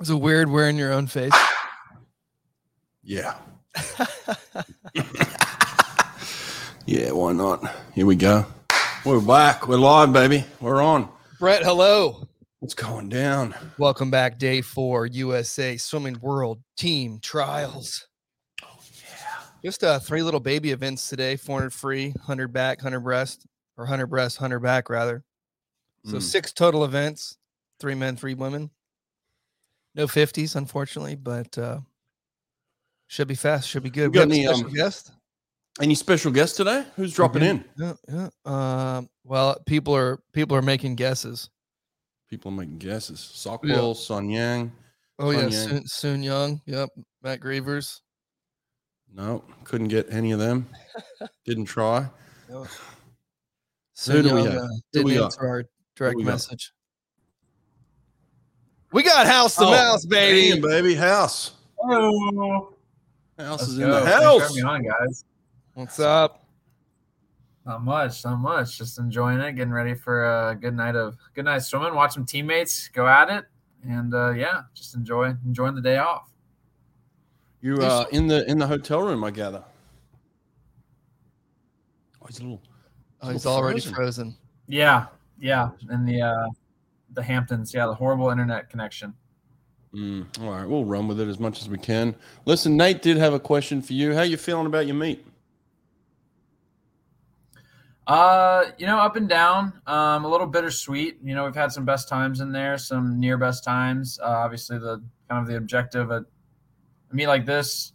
Was it weird wearing your own face? Yeah. yeah, why not? Here we go. We're back. We're live, baby. We're on. Brett, hello. What's going down? Welcome back, day four, USA Swimming World Team Trials. Oh, yeah. Just uh, three little baby events today 400 free, 100 back, 100 breast, or 100 breast, 100 back, rather. So Mm. six total events three men, three women. No 50s, unfortunately, but uh, should be fast, should be good. got any, special um, guest. Any special guests today? Who's dropping in? Yeah, yeah. Um, well, people are people are making guesses. People making guesses. Yeah. Sockwell, Son Yang. Oh yeah, Sun Yang. Soon, Soon Young. Yep, Matt Grevers. No, couldn't get any of them. Didn't try. Soon do we Young have? uh, didn't we got? answer our direct we got? message. We got House to Oh, Mouse, baby. Damn, baby. House. Hello. House Let's is go. in the Thanks for house. having on, guys. What's up? Not much, not much. Just enjoying it, getting ready for a good night of good night swimming. Watch some teammates go at it, and uh, yeah, just enjoy enjoying the day off. You uh in the in the hotel room, I gather. Oh, he's a little. Oh, he's little already frozen. frozen. Yeah, yeah, in the uh, the Hamptons. Yeah, the horrible internet connection. Mm, all right, we'll run with it as much as we can. Listen, Nate did have a question for you. How you feeling about your meet? Uh, you know, up and down. Um, a little bittersweet. You know, we've had some best times in there, some near best times. Uh, obviously, the kind of the objective at a meet like this,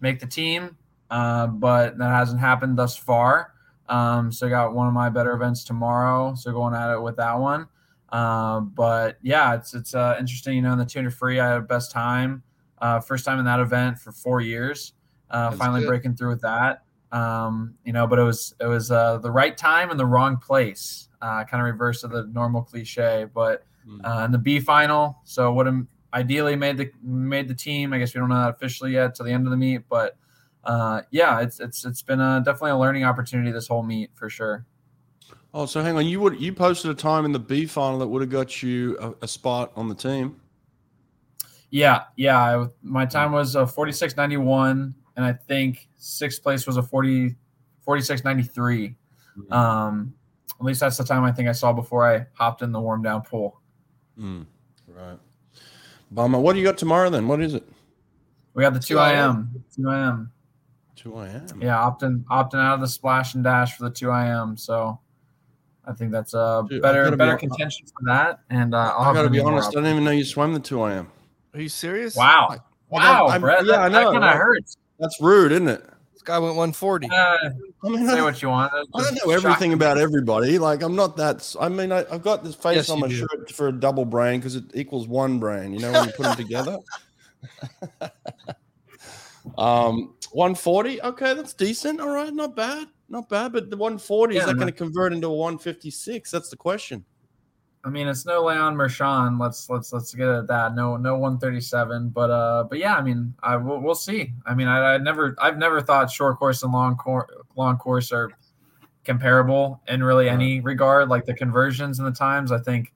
make the team. Uh, but that hasn't happened thus far. Um, so I got one of my better events tomorrow. So going at it with that one. Uh, but yeah, it's it's uh, interesting. You know, in the 200 free, I had a best time. Uh, first time in that event for four years. Uh, finally good. breaking through with that um, you know, but it was it was uh, the right time and the wrong place, uh, kind of reverse of the normal cliche. But uh, in the B final, so have ideally made the made the team. I guess we don't know that officially yet to the end of the meet, but uh, yeah, it's it's it's been a, definitely a learning opportunity this whole meet for sure. Oh, so hang on. You would you posted a time in the B final that would have got you a, a spot on the team. Yeah, yeah. I, my time was a 46.91, and I think sixth place was a 40 46.93. Um, at least that's the time I think I saw before I hopped in the warm down pool. Mm, right. Bummer. What do you got tomorrow then? What is it? We got the 2 2 IM. 2 IM. Two I am. Yeah, opting opting out of the splash and dash for the 2 IM. So I think that's a Dude, I better gotta be better contention for that. And uh, I'll I have got to be many more honest. I didn't even know you swam the two I am. Are you serious? Wow. I- Wow, I'm- Brett. yeah, that, I know, That kind of hurts. That's rude, isn't it? This guy went 140. Uh, I mean, say I, what you want. I don't know everything about everybody. Like I'm not that. I mean, I, I've got this face Yes, on my do. shirt for a double brain because it equals one brain. You know when you put them together. um, 140. Okay, that's decent. All right, not bad, not bad. But the 140 is that going to convert into a 156? That's the question. I mean, it's no Leon Marchand. Let's let's let's get at that. No no 137. But uh, but yeah, I mean, I we'll, we'll see. I mean, I, I never I've never thought short course and long course long course are comparable in really any regard. Like the conversions and the times, I think.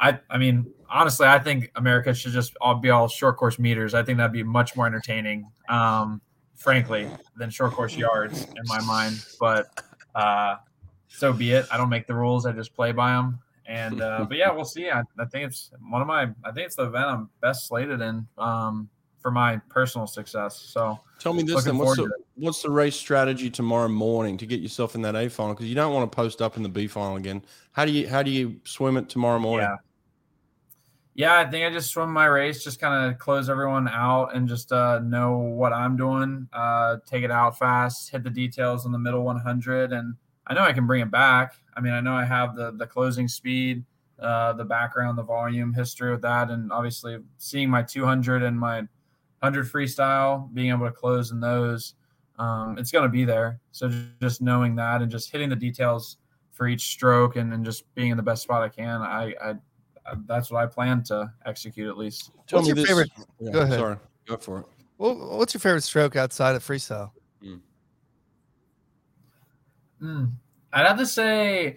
I I mean, honestly, I think America should just all be all short course meters. I think that'd be much more entertaining, um, frankly, than short course yards in my mind. But uh, so be it. I don't make the rules. I just play by them. And uh, but yeah, we'll see. I, I think it's one of my. I think it's the event I'm best slated in um, for my personal success. So Tell me this then. What's the, what's the race strategy tomorrow morning to get yourself in that A final? Because you don't want to post up in the B final again. How do you how do you swim it tomorrow morning? yeah, yeah. I think I just swim my race, just kind of close everyone out, and just uh, know what I'm doing. Uh, take it out fast, hit the details in the middle 100, and I know I can bring it back. I mean, I know I have the the closing speed, uh, the background, the volume, history of that, and obviously seeing my 200 and my 100 freestyle, being able to close in those, um, it's going to be there. So just, knowing that and just hitting the details for each stroke and, and just being in the best spot I can, I, I that's what I plan to execute at least. Tell What's me your this. favorite- Yeah, Go ahead. Sorry, go for it. Well, what's your favorite stroke outside of freestyle? Mm. I'd have to say,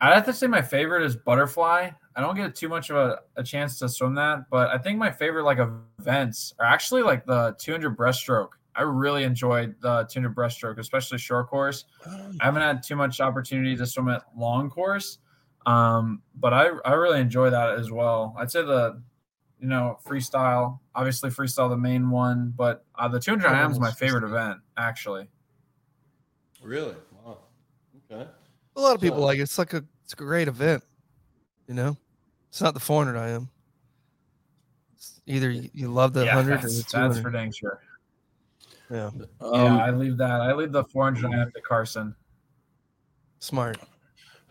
I'd have to say my favorite is butterfly. I don't get too much of a, a chance to swim that, but I think my favorite like events are actually like the 200 breaststroke. I really enjoyed the 200 breaststroke, especially short course. I haven't had too much opportunity to swim at long course, um, but I I really enjoy that as well. I'd say the you know freestyle, obviously freestyle the main one, but uh, the 200 IM is my favorite event actually. Really? Wow. Okay. A lot of people So- like it. It's like a it's a great event. You know, it's not the 400 I am. It's either you, you love the yeah, 100 or the that's, 200. that's for dang sure. yeah, Um, yeah, I leave that. I leave the 400 IM to Carson. smart.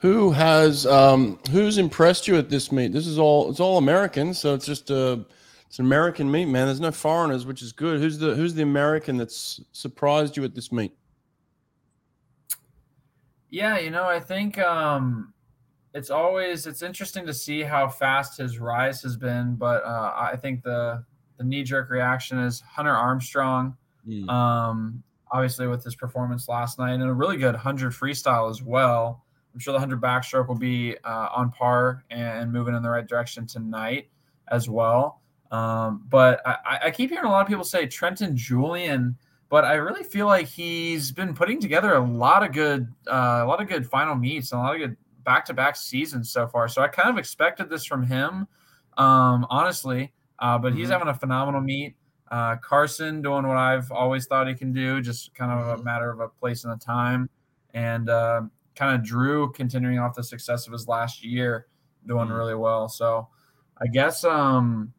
Who has um who's impressed you at this meet? This is all it's all American, so it's just a it's an American meet, man. There's no foreigners, which is good. Who's the who's the American that's surprised you at this meet? Yeah, you know, I think um, it's always it's interesting to see how fast his rise has been, but uh, I think the the knee jerk reaction is Hunter Armstrong. Hmm. Um, obviously, with his performance last night and a really good hundred freestyle as well. I'm sure the hundred backstroke will be uh, on par and moving in the right direction tonight as well. Um, but I, I keep hearing a lot of people say Trenton Julian but I really feel like he's been putting together a lot of good, uh, a lot of good final meets and a lot of good back-to-back seasons so far. So I kind of expected this from him, um, honestly. Uh, but he's Mhm. having a phenomenal meet. Uh, Carson doing what I've always thought he can do, just kind of a Mhm. matter of a place and a time. And uh, kind of Drew continuing off the success of his last year, doing Mhm. really well. So I guess um,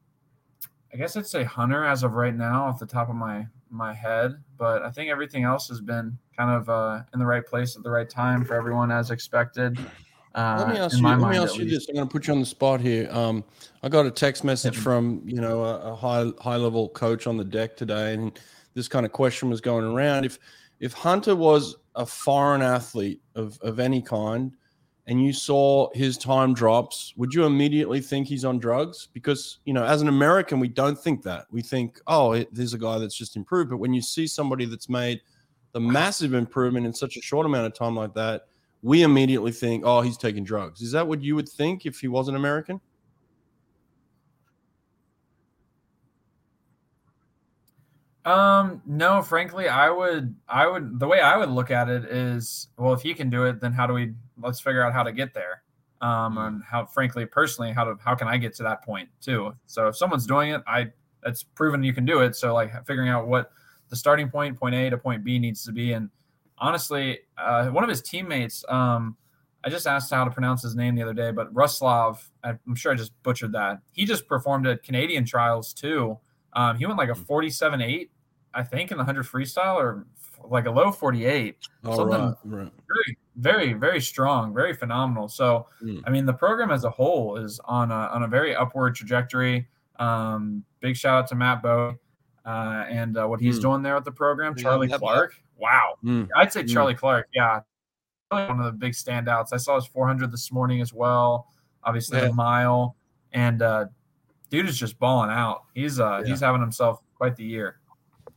I guess I'd say Hunter as of right now, off the top of my my head. But I think everything else has been kind of uh, in the right place at the right time for everyone as expected. Uh, Let me ask you. Let me ask you this. I'm going to put you on the spot here. Um, I got a text message from you know a, a high high level coach on the deck today, and this kind of question was going around. If if Hunter was a foreign athlete of of any kind, and you saw his time drops, would you immediately think he's on drugs? Because you know, as an American, we don't think that. We think, oh, there's a guy that's just improved. But when you see somebody that's made the massive improvement in such a short amount of time like that, we immediately think, oh, he's taking drugs. Is that what you would think if he wasn't American? Um, no, frankly, I would, I would, the way I would look at it is, well, if he can do it, then how do we, let's figure out how to get there. Um, Mm. and how, frankly, personally, how to, how can I get to that point too? So if someone's doing it, I, it's proven you can do it. So like figuring out what the starting point, point A to point B needs to be. And honestly, uh, one of his teammates, um, I just asked how to pronounce his name the other day, but Ruslav, I'm sure I just butchered that. He just performed at Canadian trials too. Um, he went like a 47 8, I think, in the 100 freestyle or like a low 48. All Something- right, right. Very, very, very strong, very phenomenal. So, Mm. I mean, the program as a whole is on a, on a very upward trajectory. Um, big shout out to Matt Bowe uh, and uh, what he's Mm. doing there with the program. Yeah, Charlie Bowe. Clark. Wow. Mm. I'd say Mm. Charlie Clark. Yeah. One of the big standouts. I saw his 400 this morning as well. Obviously, Yeah. the mile. And uh, dude is just balling out. He's uh, Yeah. he's having himself quite the year.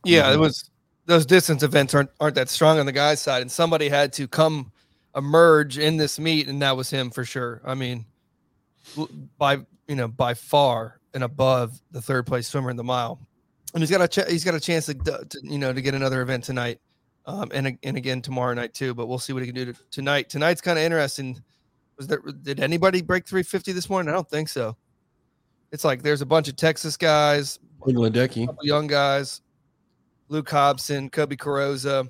Yeah, it Mhm. was those distance events aren't aren't that strong on the guy's side, and somebody had to come emerge in this meet, and that was him for sure. I mean, by you know by far and above the third place swimmer in the mile, and he's got a ch- he's got a chance to, to you know to get another event tonight, um, and and again tomorrow night too. But we'll see what he can do to, tonight. Tonight's kind of interesting. Was there did anybody break 350 this morning? I don't think so. It's like there's a bunch of Texas guys, Ledecky. young guys, Luke Hobson, Coby Carrozza.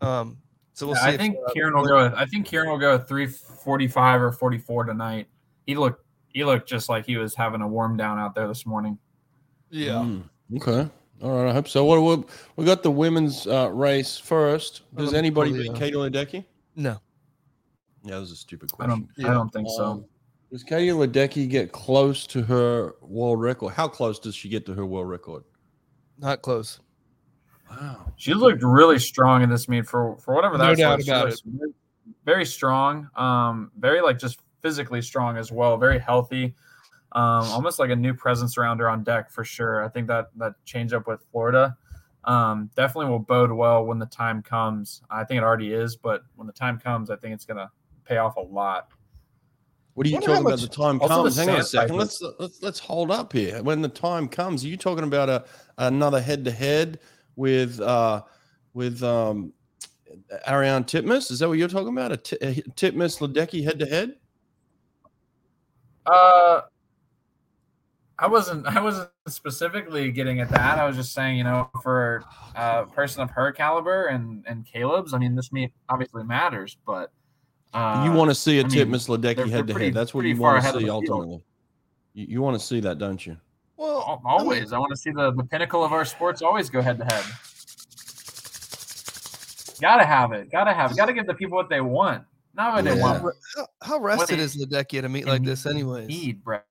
Um, so we'll Yeah, see. I if, think uh, Kieran will go. I think Kieran will go 345 or 44 tonight. He looked he looked just like he was having a warm down out there this morning. Yeah, Mm. Okay. All right. I hope so. What, what we got the women's uh, race first. Does anybody beat. Katie Ledecky? no, Yeah, that was a stupid I question. don't I don't think so. Um, does Katie Ledecky get close to her world record? How close does she get to her world record? not close. Wow. She looked really strong in this meet for for whatever No that's doubt worth. About looks very- Very strong, um, very like just physically strong as well. Very healthy, um, almost like a new presence around her on deck for sure. I think that that change up with Florida um, definitely will bode well when the time comes. I think it already is, but when the time comes, I think it's gonna pay off a lot. What are you talking about? much- The time Also the comes. Hang on a second. Let's let's let's hold up here. When the time comes, are you talking about a another head to head with uh with um Ariarne Titmus? Is that what you're talking about? A, Ti- a Titmus Ledecky head to head? Uh, I wasn't. I wasn't specifically getting at that. I was just saying, you know, for a person of her caliber and and Caleb's, I mean, this meet obviously matters, but uh, you want to see a I Titmus Ledecky head to head. That's what you want to see ultimately. You, you want to see that, don't you? Well, always. I want to see the the pinnacle of our sports always go head to head. Gotta have it. Gotta have. it. Gotta give the people what they want, not what they want. how, how- how rested is Ledecky at a meet like this, anyways? Need Brett.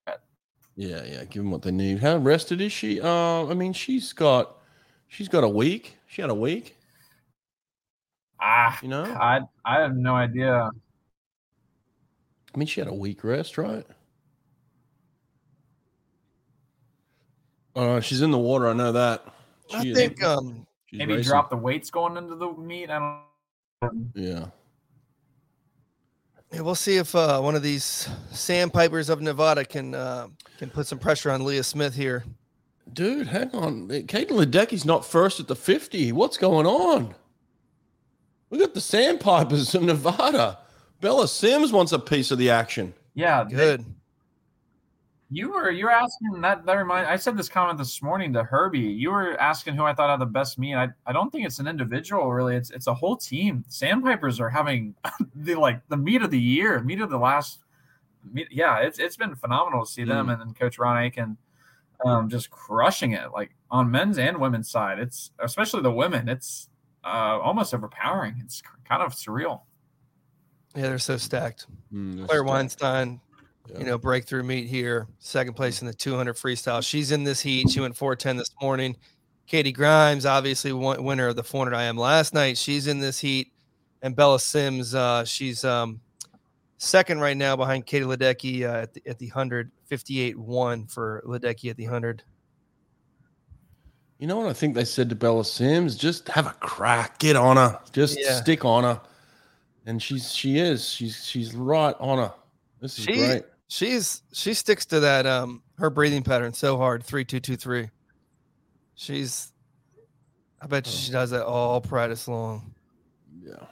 Yeah, yeah. Give them what they need. How rested is she? Uh, I mean, she's got she's got a week. She had a week. Ah, You know, I I have no idea. I mean, she had a week rest, right? Uh, she's in the water. I know that. I is- think um, Maybe racing. drop the weights going into the meet. I don't. Yeah. yeah, we'll see if uh, one of these sandpipers of Nevada can uh, can put some pressure on Leah Smith here. Dude, hang on. Caitlin Ledecky's not first at the 50. What's going on? We got the Sandpipers of Nevada. Bella Sims wants a piece of the action. Yeah, they- Good. You were you were asking that that remind I said this comment this morning to Herbie. You were asking who I thought had the best meet. I, I don't think it's an individual really. It's it's a whole team. Sandpipers are having the like the meet of the year, meet of the last meet, yeah, it's it's been phenomenal to see them and then Coach Ron Aitken um just crushing it like on men's and women's side. It's especially the women, it's uh almost overpowering. It's kind of surreal. Yeah, they're so stacked. Mm, Claire that's- Weinstein, Yeah. you know, breakthrough meet here, second place in the 200 freestyle. She's in this heat. She went 410 this morning. Katie Grimes, obviously won- winner of the 400 IM last night. She's in this heat. And Bella Sims, uh, she's um, second right now behind Katie Ledecky uh, at, the, at the 100, 58-1 for Ledecky at the 100. You know what I think they said to Bella Sims? Just have a crack, get on her, just Yeah. stick on her. And she's she is she's she's right on her. This is She- great. She's she sticks to that um her breathing pattern so hard, three two two three. She's I bet you she does that all practice long. Yeah.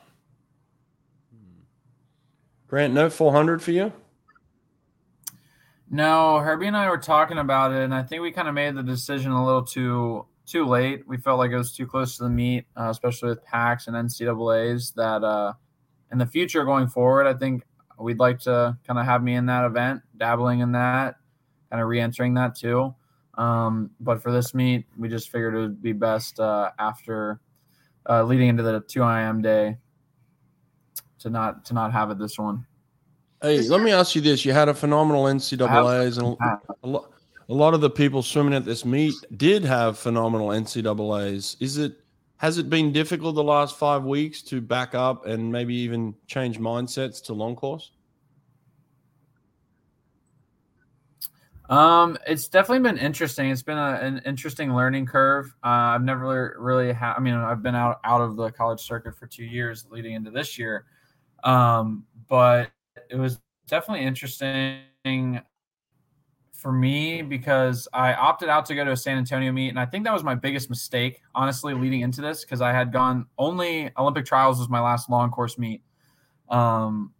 Grant, no 400 for you? No, Herbie and I were talking about it, and I think we kind of made the decision a little too too late. We felt like it was too close to the meet, uh, especially with PAX and NCAA's. That uh, in the future going forward, I think we'd like to kind of have me in that event, dabbling in that, kind of re-entering that too. Um, but for this meet, we just figured it would be best uh, after uh, leading into the two IM day to not to not have it this one. Hey, let me ask you this. You had a phenomenal NCAAs, and a lot, a lot of the people swimming at this meet did have phenomenal NCAAs. Is it has it been difficult the last five weeks to back up and maybe even change mindsets to long course? Um, it's definitely been interesting. It's been a, an interesting learning curve. Uh, I've never really had. I mean, I've been out out of the college circuit for two years, leading into this year. Um, but it was definitely interesting for me because I opted out to go to a San Antonio meet, and I think that was my biggest mistake, honestly, leading into this because I had gone only Olympic trials was my last long course meet. Um,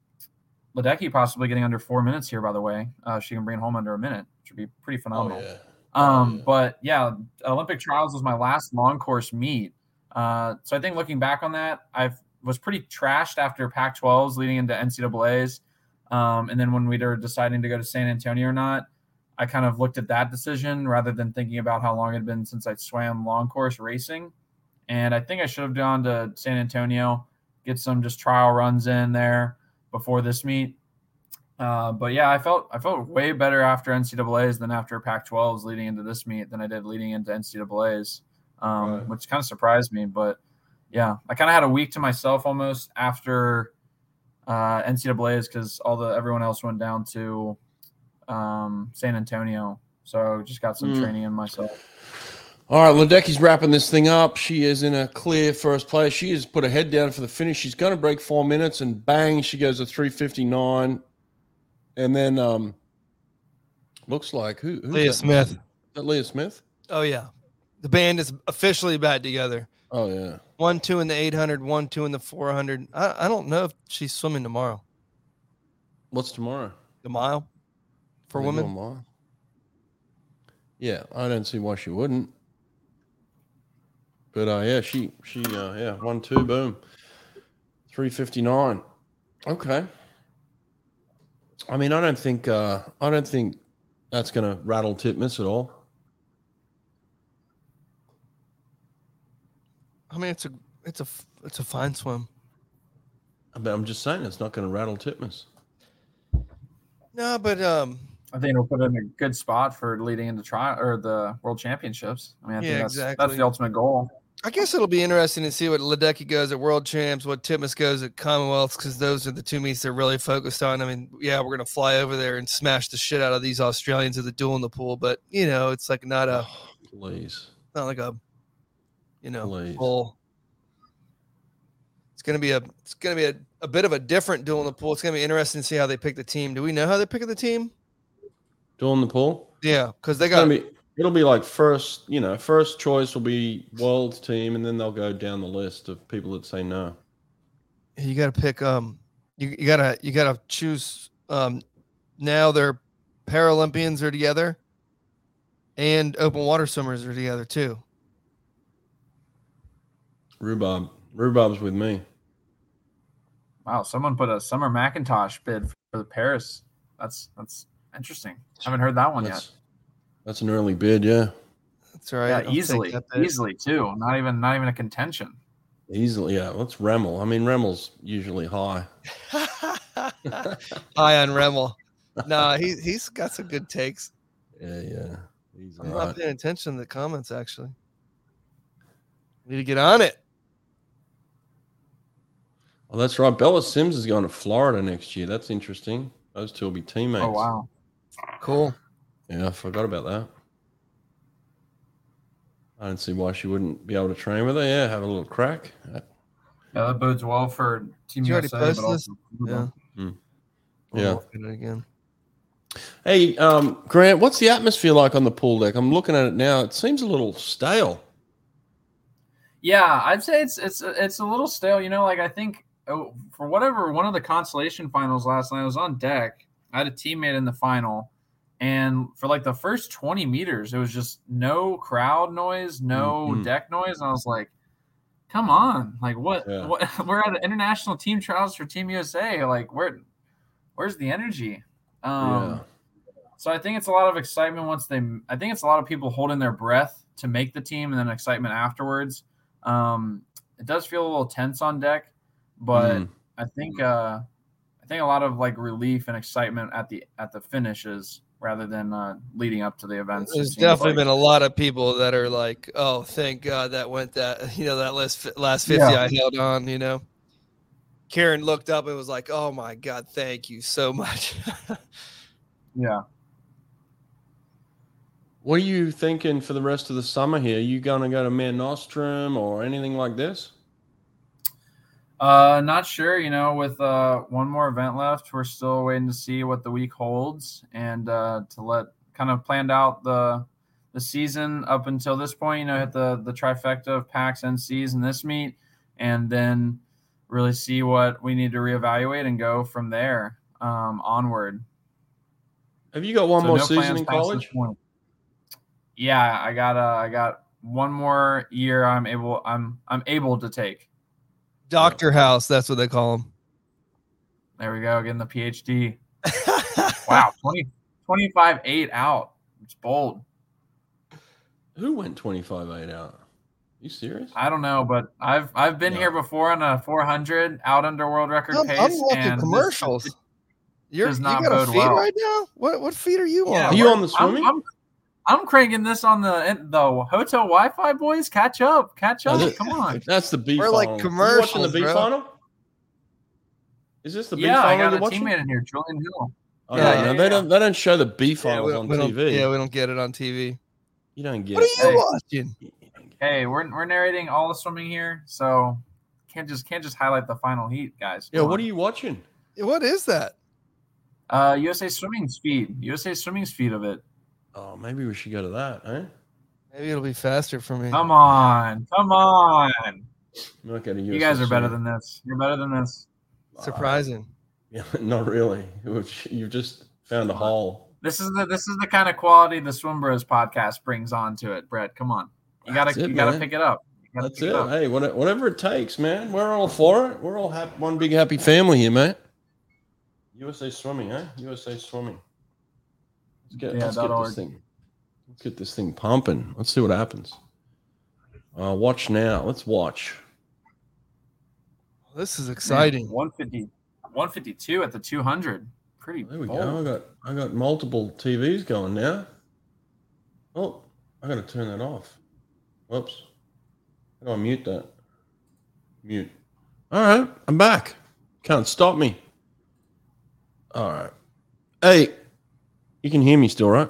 Ledecky possibly getting under four minutes here, by the way. Uh, she can bring home under a minute, which would be pretty phenomenal. yeah. Um, yeah. but yeah, Olympic trials was my last long course meet. Uh, so I think looking back on that, I was pretty trashed after Pac-12s leading into NCAA's. Um, and then when we were deciding to go to San Antonio or not, I kind of looked at that decision rather than thinking about how long it had been since I swam long course racing. And I think I should have gone to San Antonio, get some just trial runs in there before this meet. Uh, but yeah, I felt I felt way better after NCAA's than after Pac-12s leading into this meet than I did leading into NCAA's, um, Right. which kind of surprised me. But yeah, I kind of had a week to myself almost after uh, NCAA's because all the everyone else went down to um, San Antonio, so just got some Mm. training in myself. All right, Ledecky's wrapping this thing up. She is in a clear first place. She has put her head down for the finish. She's going to break four minutes, and bang, she goes to 359. And then um, looks like who? Who's Leah that? Smith. Is that Leah Smith? Oh yeah, the band is officially back together. Oh yeah. One two in the 800, one two in the 400. I, I don't know if she's swimming tomorrow. What's tomorrow? The mile for women. Yeah, I don't see why she wouldn't. But uh, yeah, she she uh, yeah one two boom, three fifty nine. Okay. I mean, I don't think uh, I don't think that's going to rattle Titmus at all. I mean, it's a it's a it's a fine swim. But I'm just saying it's not going to rattle Titmus. No, but um, I think it'll put it in a good spot for leading into trial or the world championships. I mean, I Yeah, think that's, exactly. that's the ultimate goal. I guess it'll be interesting to see what Ledecky goes at World Champs, what Titmus goes at Commonwealths, because those are the two meets they're really focused on. I mean, yeah, we're gonna fly over there and smash the shit out of these Australians at the duel in the pool, but you know, it's like not a Oh, please, not like a you know Please. full. It's gonna be a it's gonna be a, a bit of a different duel in the pool. It's gonna be interesting to see how they pick the team. Do we know how they pick the team? Doing the pool. Yeah, because they got gonna be. It'll be like first, you know, first choice will be world's team, and then they'll go down the list of people that say no. you got to pick um you, you gotta you gotta choose um now their paralympians are together and open water swimmers are together too Rhubarb, rhubarb's with me. Wow, someone put a Summer McIntosh bid for the Paris. That's that's interesting. I haven't heard that one yet. That's, that's an early bid, yeah. that's all right Yeah, easily, easily too. Not even not even a contention. Easily, yeah. What's Remmel? I mean, Remmel's usually high. high on Remmel. no he, he's got some good takes Yeah, yeah. He's i'm not right. paying attention to the comments actually need to get on it Oh, that's right. Bella Sims is going to Florida next year. That's interesting. Those two will be teammates. Oh wow. Cool Yeah, I forgot about that. I don't see why she wouldn't be able to train with her. Yeah, have a little crack. Yeah, that bodes well for Team Did USA. post but this? also, yeah. We'll Yeah. look at it again Hey, um, Grant, what's the atmosphere like on the pool deck? I'm looking at it now. It seems a little stale. Yeah, I'd say it's it's it's a little stale. You know, like I think oh, for whatever one of the consolation finals last night I was on deck. I had a teammate in the final, and for like the first twenty meters, it was just no crowd noise, no Mhm. deck noise, and I was like, "Come on, like what? Yeah. What? We're at international team trials for Team USA. Like where? Where's the energy?" Um, yeah. so I think it's a lot of excitement once they. I think it's a lot of people holding their breath to make the team, and then excitement afterwards. Um, it does feel a little tense on deck, but Mm. I think uh, I think a lot of like relief and excitement at the at the finishes rather than uh, leading up to the events. There's definitely like- been a lot of people that are like, "Oh, thank God that went that you know that last last fifty Yeah. I held on." You know, Karen looked up and was like, "Oh my God, thank you so much." yeah. What are you thinking for the rest of the summer here? Are you going to go to Mare Nostrum or anything like this? Uh, not sure. You know, with uh one more event left, we're still waiting to see what the week holds and uh, to let kind of planned out the the season up until this point. You know, hit the the trifecta of PAX NCs in this meet, and then really see what we need to reevaluate and go from there um, onward. Have you got one So more no season in college? Yeah, I got uh, I got one more year. I'm able. I'm I'm able to take. Doctor House, that's what they call him. There we go, getting the PhD. Wow, 20, 25 8 out. It's bold. Who went 25 8 out? you serious? I don't know, but I've I've been No. here before on a 400 out under world record I'm, pace. I'm looking and this- commercials. You're, does you not got a feed well. right now? What what feed are you Yeah, on? Are you on the swimming? I'm, I'm, cranking this on the the hotel Wi-Fi, boys. Catch up, catch up. this- Come on. That's the B We're like final. You watching the commercials, B bro. final? Is this the B yeah, I final got you're a watching? teammate in here, Julian Hill. Oh, Yeah, no, yeah, no, they yeah. don't. They don't show the B yeah, finals we, on TV. yeah, we don't get it on TV. you don't get. What are you Hey. watching? You don't get Hey, we're we're narrating all the swimming here, so can't just can't just highlight the final heat, guys. it. Yeah, what are you watching? What is that? Uh, USA Swimming's feed. USA Swimming's feed of it. Oh, maybe we should go to that, eh? Maybe it'll be faster for me. Come on, come on. Look at a You guys are better than this. You're better than this. Surprising. Yeah, not really. You've just found a hole. This is the this is the kind of quality the Swim Bros podcast brings onto it, Brett. Come on, you gotta it, you gotta man. pick it up. You gotta That's pick it. up. Hey, whatever it takes, man. We're all for it. We're all happy, one big happy family here, mate. USA Swimming, eh? USA Swimming. Let's get, Yeah, let's get this thing. Let's get this thing pumping. Let's see what happens. Uh, watch now. Let's watch. This is exciting. 150, 152 at the 200. Pretty. There we bold. go. I got I got multiple TVs going now. Oh, I got to turn that off. Whoops. How do I mute that? Mute. All right, I'm back. Can't stop me. All right. Hey, you can hear me still, right?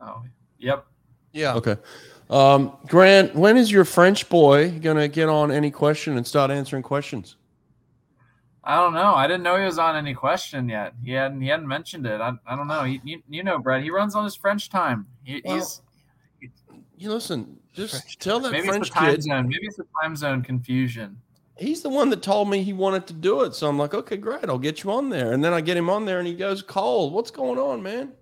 Oh, yep. Yeah. Okay. Um, Grant, when is your French boy gonna get on any question and start answering questions? I don't know. I didn't know he was on any question yet. He hadn't. He hadn't mentioned it. I, I don't know. He, you, you know, Brett. He runs on his French time. He, Well, he's You listen. Just French. tell that maybe French it's the time kid. zone. Maybe it's the time zone confusion. He's the one that told me he wanted to do it. So I'm like, okay, great, I'll get you on there. And then I get him on there and he goes cold. What's going on, man?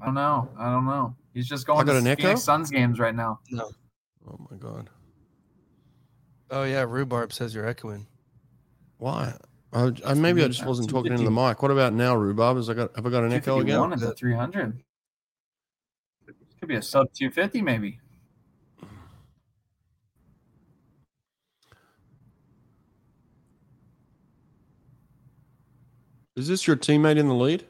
I don't know. I don't know. He's just going I got to an echo? Phoenix Suns games right now. No. Oh my god. Oh yeah, rhubarb says you're echoing. Why? I, I maybe I just wasn't talking into the mic. What about now, Rhubarb? Is I got have I got an echo again? 251 at the 300. Could be a sub 250 maybe. Is this your teammate in the lead?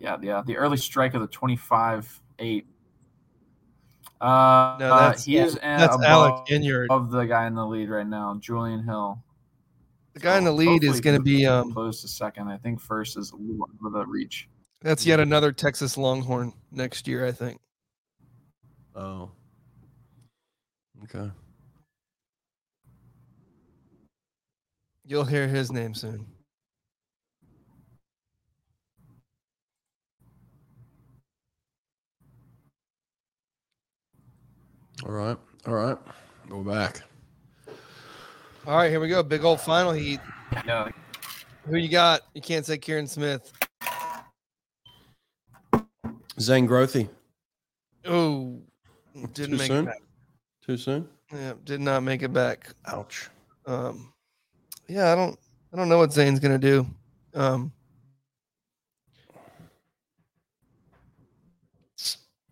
Yeah, yeah. The early strike of the 25 8. Uh, No, that's he is uh, that's above, Alec Enyeart. above the guy in the lead right now, Julian Hill. The guy in the lead is going to be can um. close to second. I think first is a little over the reach. That's yet another Texas Longhorn next year. I think. Oh. Okay. You'll hear his name soon. All right. All right. We're back. All right, here we go. Big old final heat. Yeah, Who you got? You can't say Kieran Smith. Zane Grothe. Oh, didn't Too make soon? it back. Too soon? Yeah, did not make it back. Ouch. Um, yeah, I don't, I don't know what Zane's gonna do. Um,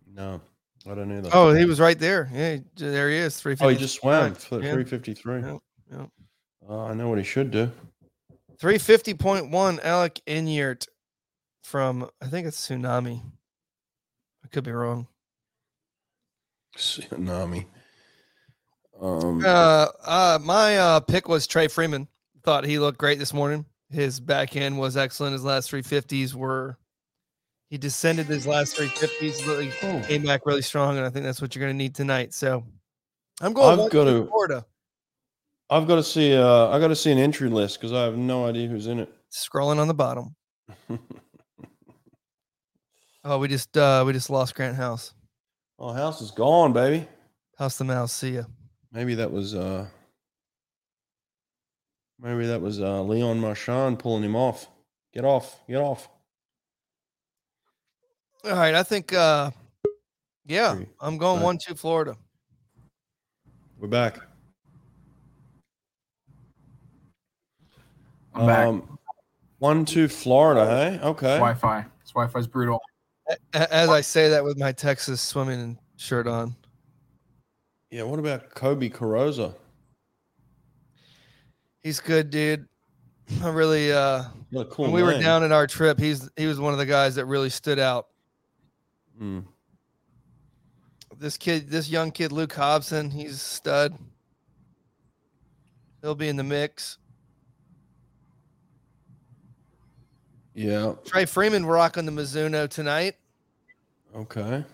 No, I don't either. oh, he was right there. Yeah, he- there he is. Three. Oh, he just swam 353. Yeah, yeah. Oh, I know what he should do. Three fifty point one. Alec Enyeart from I think it's Tsunami. I could be wrong. Tsunami. Um, Uh, uh, my uh pick was Trey Freeman. Thought he looked great this morning. His backhand was excellent. His last three fifties were. He descended his last three fifties. Really came back really strong, and I think that's what you're going to need tonight. So, I'm going. I've got to to- Florida. I've got to see. Uh, I got to see an entry list because I have no idea who's in it. Scrolling on the bottom. Oh, we just uh we just lost Grant House. oh, house is gone, baby. House the mouse. See ya. Maybe that was. uh Maybe that was uh Leon Marchand pulling him off. Get off. Get off. All right, I think. uh Yeah, Three, I'm going five. one two Florida. We're back. I'm back. Um, one, two, Florida. Hey, okay. Wi-Fi. This Wi-Fi's brutal. As I say that with my Texas swimming shirt on. Yeah. What about Coby Carrozza? He's good, dude. I really uh cool when we were down in our trip, he's he was one of the guys that really stood out. Hmm. This kid, this young kid, Luke Hobson, he's a stud. He'll be in the mix. Yeah. Trey Freeman rocking the Mizuno tonight. Okay.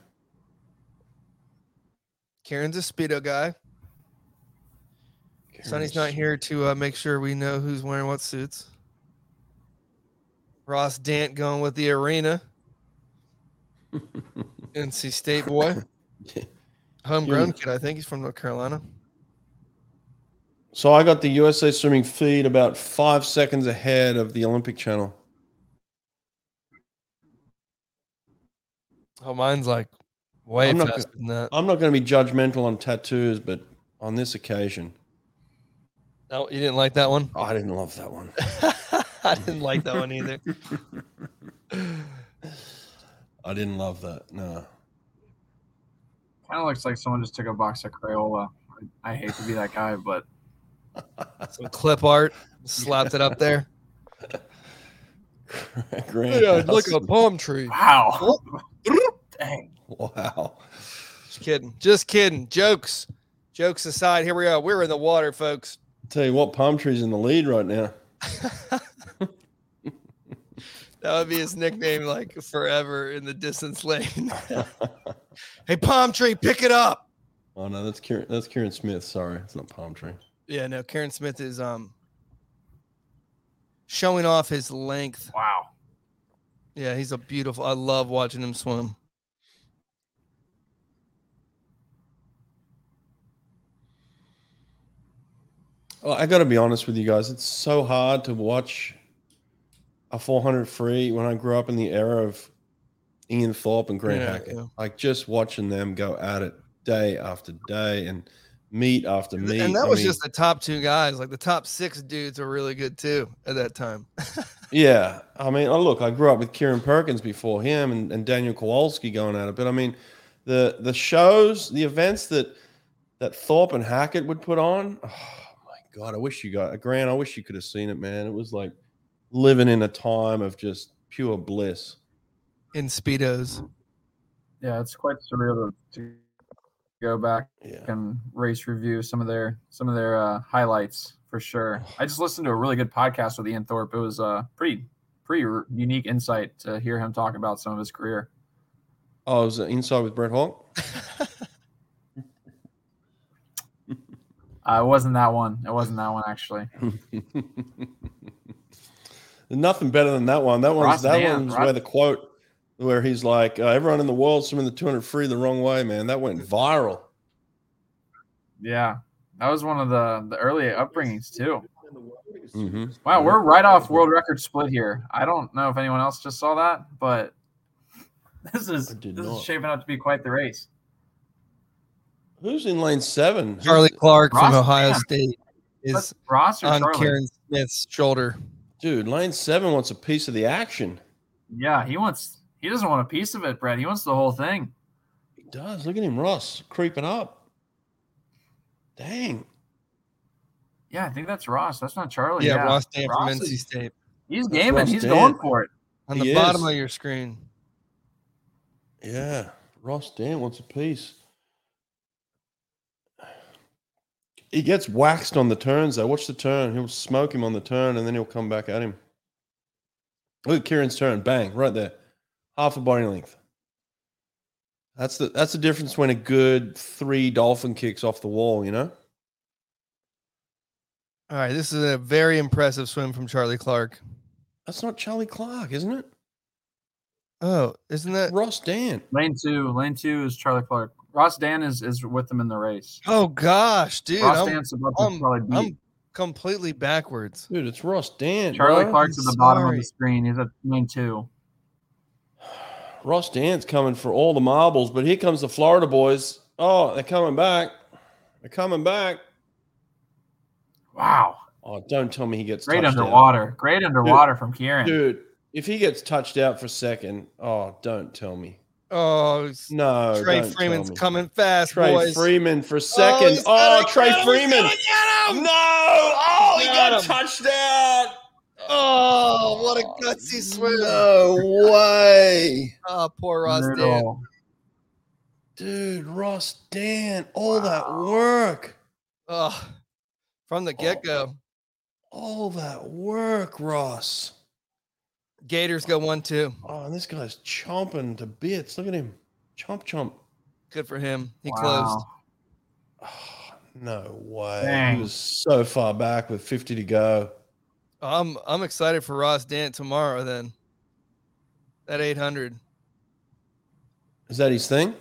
Kieran's a speedo guy. Sonny's not here to uh, make sure we know who's wearing what suits. Ross Dant going with the arena. NC State boy. Homegrown Yeah. kid, I think he's from North Carolina. So I got the USA Swimming feed about five seconds ahead of the Olympic Channel. Oh, mine's like way I'm not faster than that. I'm not going to be judgmental on tattoos, but on this occasion, No, you didn't like that one? Oh, I didn't love that one. I didn't like that one either. I didn't love that. No. Kind of looks like someone just took a box of Crayola. I hate to be that guy, but Some clip art, slapped it up there. Grant Yeah, look at a palm tree. wow. Dang. Wow. Just kidding. Just kidding. Jokes. Jokes aside, here we are. We're in the water, folks. Tell you what, palm tree's in the lead right now. That would be his nickname, like forever in the distance lane. hey, palm tree, pick it up. Oh no, that's Kieran. That's Kieran Smith. Sorry, it's not palm tree. Yeah, no, Kieran Smith is um showing off his length. Wow. Yeah, he's a beautiful. I love watching him swim. Well, I got to be honest with you guys. It's so hard to watch a 400 free when I grew up in the era of Ian Thorpe and Grant Yeah, Hackett. yeah. Like just watching them go at it day after day and meet after meet. and that I was mean, just the top two guys. Like the top six dudes are really good too at that time. Yeah, I mean, oh, look, I grew up with Kieran Perkins before him and, and Daniel Kowalski going at it, but I mean, the the shows, the events that that Thorpe and Hackett would put on. Oh god, I wish you got a Grant. I wish you could have seen it, man. It was like living in a time of just pure bliss. in speedos. Yeah, it's quite surreal to, to go back Yeah, and race review some of their some of their uh, highlights for sure. I just listened to a really good podcast with Ian Thorpe. It was uh, pretty pretty r- unique insight to hear him talk about some of his career. oh, it was inside with Brett Hawke. Uh, it wasn't that one. It wasn't that one actually. Nothing better than that one. That one's Ross that Dan, one's Ross- where the quote where he's like, uh, "Everyone in the world swimming the 200 free the wrong way, man." That went viral. Yeah, that was one of the the early upbringings too. hmm Wow, we're right off world record split here. I don't know if anyone else just saw that, but this is this not. is shaping up to be quite the race. Who's in lane seven? Charlie Clark from Ohio Dant. State is Ross or on Charlie? Kieran Smith's shoulder. Dude, lane seven wants a piece of the action. Yeah, he wants. He doesn't want a piece of it, Brett. He wants the whole thing. He does. Look at him, Ross, creeping up. Dang. Yeah, I think that's Ross. That's not Charlie. yeah, Yeah, Ross Dant from NC is- State. He's That's gaming. Ross He's Dant. going for it. On the He bottom of your screen. Yeah. Ross Dant wants a piece. He gets waxed on the turns, though. Watch the turn. He'll smoke him on the turn and then he'll come back at him. Look at Kieran's turn. Bang, right there. Half a body length. That's the that's the difference when a good three dolphin kicks off the wall, you know? All right, this is a very impressive swim from Charlie Clark. That's not Charlie Clark, isn't it? Oh, isn't that? Ross Dant. Lane two. Lane two is Charlie Clark. Ross Dant is is with them in the race. Oh gosh, dude, Ross I'm, Dan's about to I'm- probably beat I'm completely backwards. Dude, it's Ross Dant. Charlie bro. Clark's at the bottom of the screen. He's at lane two. Ross Dant's coming for all the marbles, but here comes the Florida boys. Oh, they're coming back. They're coming back. Wow, Oh, don't tell me he gets great touched out. underwater. Great underwater from Kieran. Dude, if he gets touched out for a second, oh, don't tell me. Oh, No, Trey Freeman's coming fast, Trey boys. Freeman for oh, second. he's Oh, gonna Trey him, Freeman. gonna get him! No. Oh, he Got got him. touched out. Oh, what a oh, gutsy swim! No way. Oh, poor Ross Dant. Dude, Ross Dant, all that work. Oh, from the get go. All that work, Ross. Gators go one two. Oh, and this guy's chomping to bits. Look at him. Chomp chomp. Good for him. He Wow. closed. Oh, No way. Dang. He was so far back with 50 to go. I'm I'm excited for Ross Dant tomorrow. Then that 800. Is that his thing?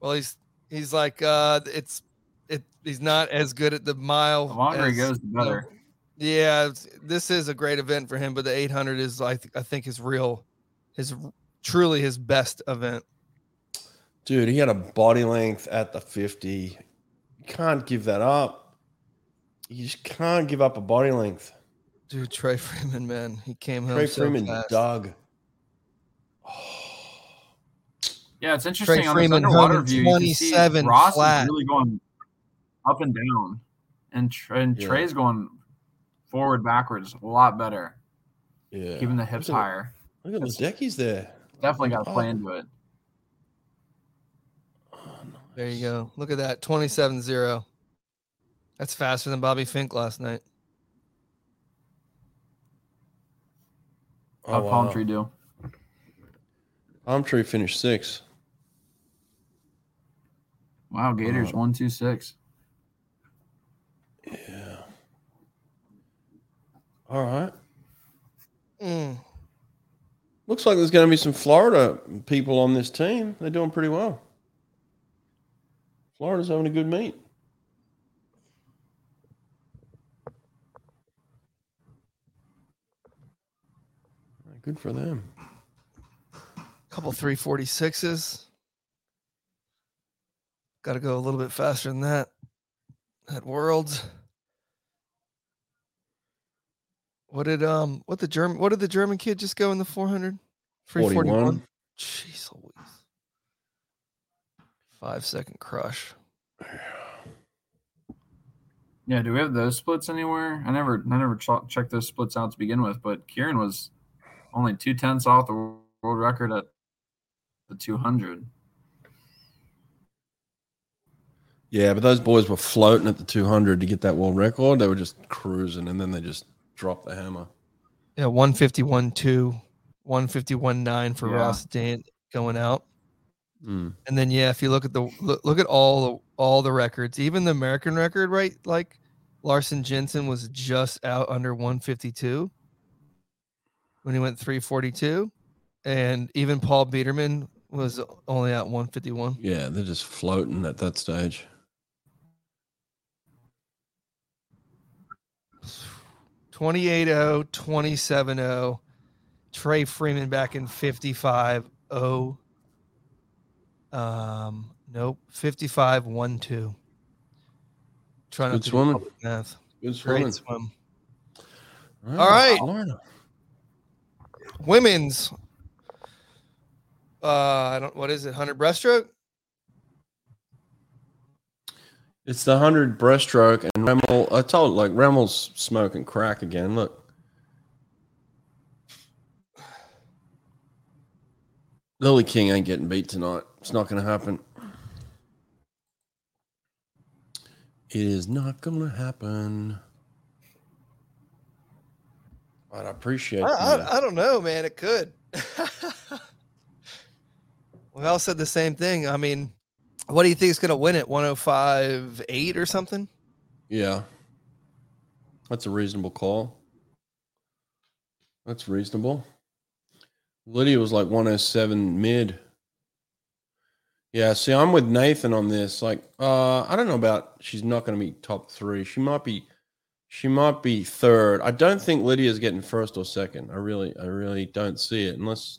Well, he's he's like uh, it's it. He's not as good at the mile. The longer he goes, the better. Yeah, this is a great event for him, but the 800 is I th- I think his real, his truly his best event. Dude, he had a body length at the 50. You can't give that up. You just can't give up a body length. Dude, Trey Freeman, man, he came home Trey so Freeman fast. dug. Yeah, it's interesting on this Freeman underwater home view. You can see Ross flat. is really going up and down, and, Tre- and Yeah. Trey's going forward backwards a lot better, Yeah. keeping the hips Look at- higher. Look at the deckies there. Definitely got to play into it. Oh, There you go. Look at that, 27-0. That's faster than Bobby Fink last night. Oh, How'd Palm wow. Tree do? Palm Tree finished six. Wow, Gators Wow. one two six. All right. Mm. Looks like there's going to be some Florida people on this team. They're doing pretty well. Florida's having a good meet. Good for them. A Couple 346s. Got to go a little bit faster than that. At Worlds. What did um what the German what did the German kid just go in the 400? 41. Jeez Louise. Five second crush. Yeah, do we have those splits anywhere? I never, I never ch- checked those splits out to begin with. But Kieran was only two tenths off the world record at the two hundred. Yeah, but those boys were floating at the 200 to get that world record. They were just cruising, and then they just dropped the hammer. Yeah, 151 2, 151 9 for Yeah. Ross Dant going out. Mm. And then yeah, if you look at the look, look at all the all the records, even the American record, right? Like Larsen Jensen was just out under 152 when he went 342, and even Paul Biedermann was only at 151. Yeah, they're just floating at that stage. 28-0, 27-0. Trey Freeman back in 55-0. Um, nope, 55-1-2. Trying Good to do swimming. public math. Good swimming. Great swim. All All right. Women's. Uh, I don't. What is it? Hundred breaststroke. It's the 100 breaststroke, and Remmel, I told like Remmel's smoking crack again. Look. Lily King ain't getting beat tonight. It's not going to happen. It is not going to happen. But I appreciate I, I, I don't know, man. It could. we all said the same thing. I mean, what do you think is going to win it? 105 8 or something? Yeah. That's a reasonable call. That's reasonable. Lydia was like 107 mid. Yeah, see, I'm with Nathan on this. Like, uh, I don't know about she's not going to be top three. She might be, she might be third. I don't think Lydia's getting first or second. I really, I really don't see it unless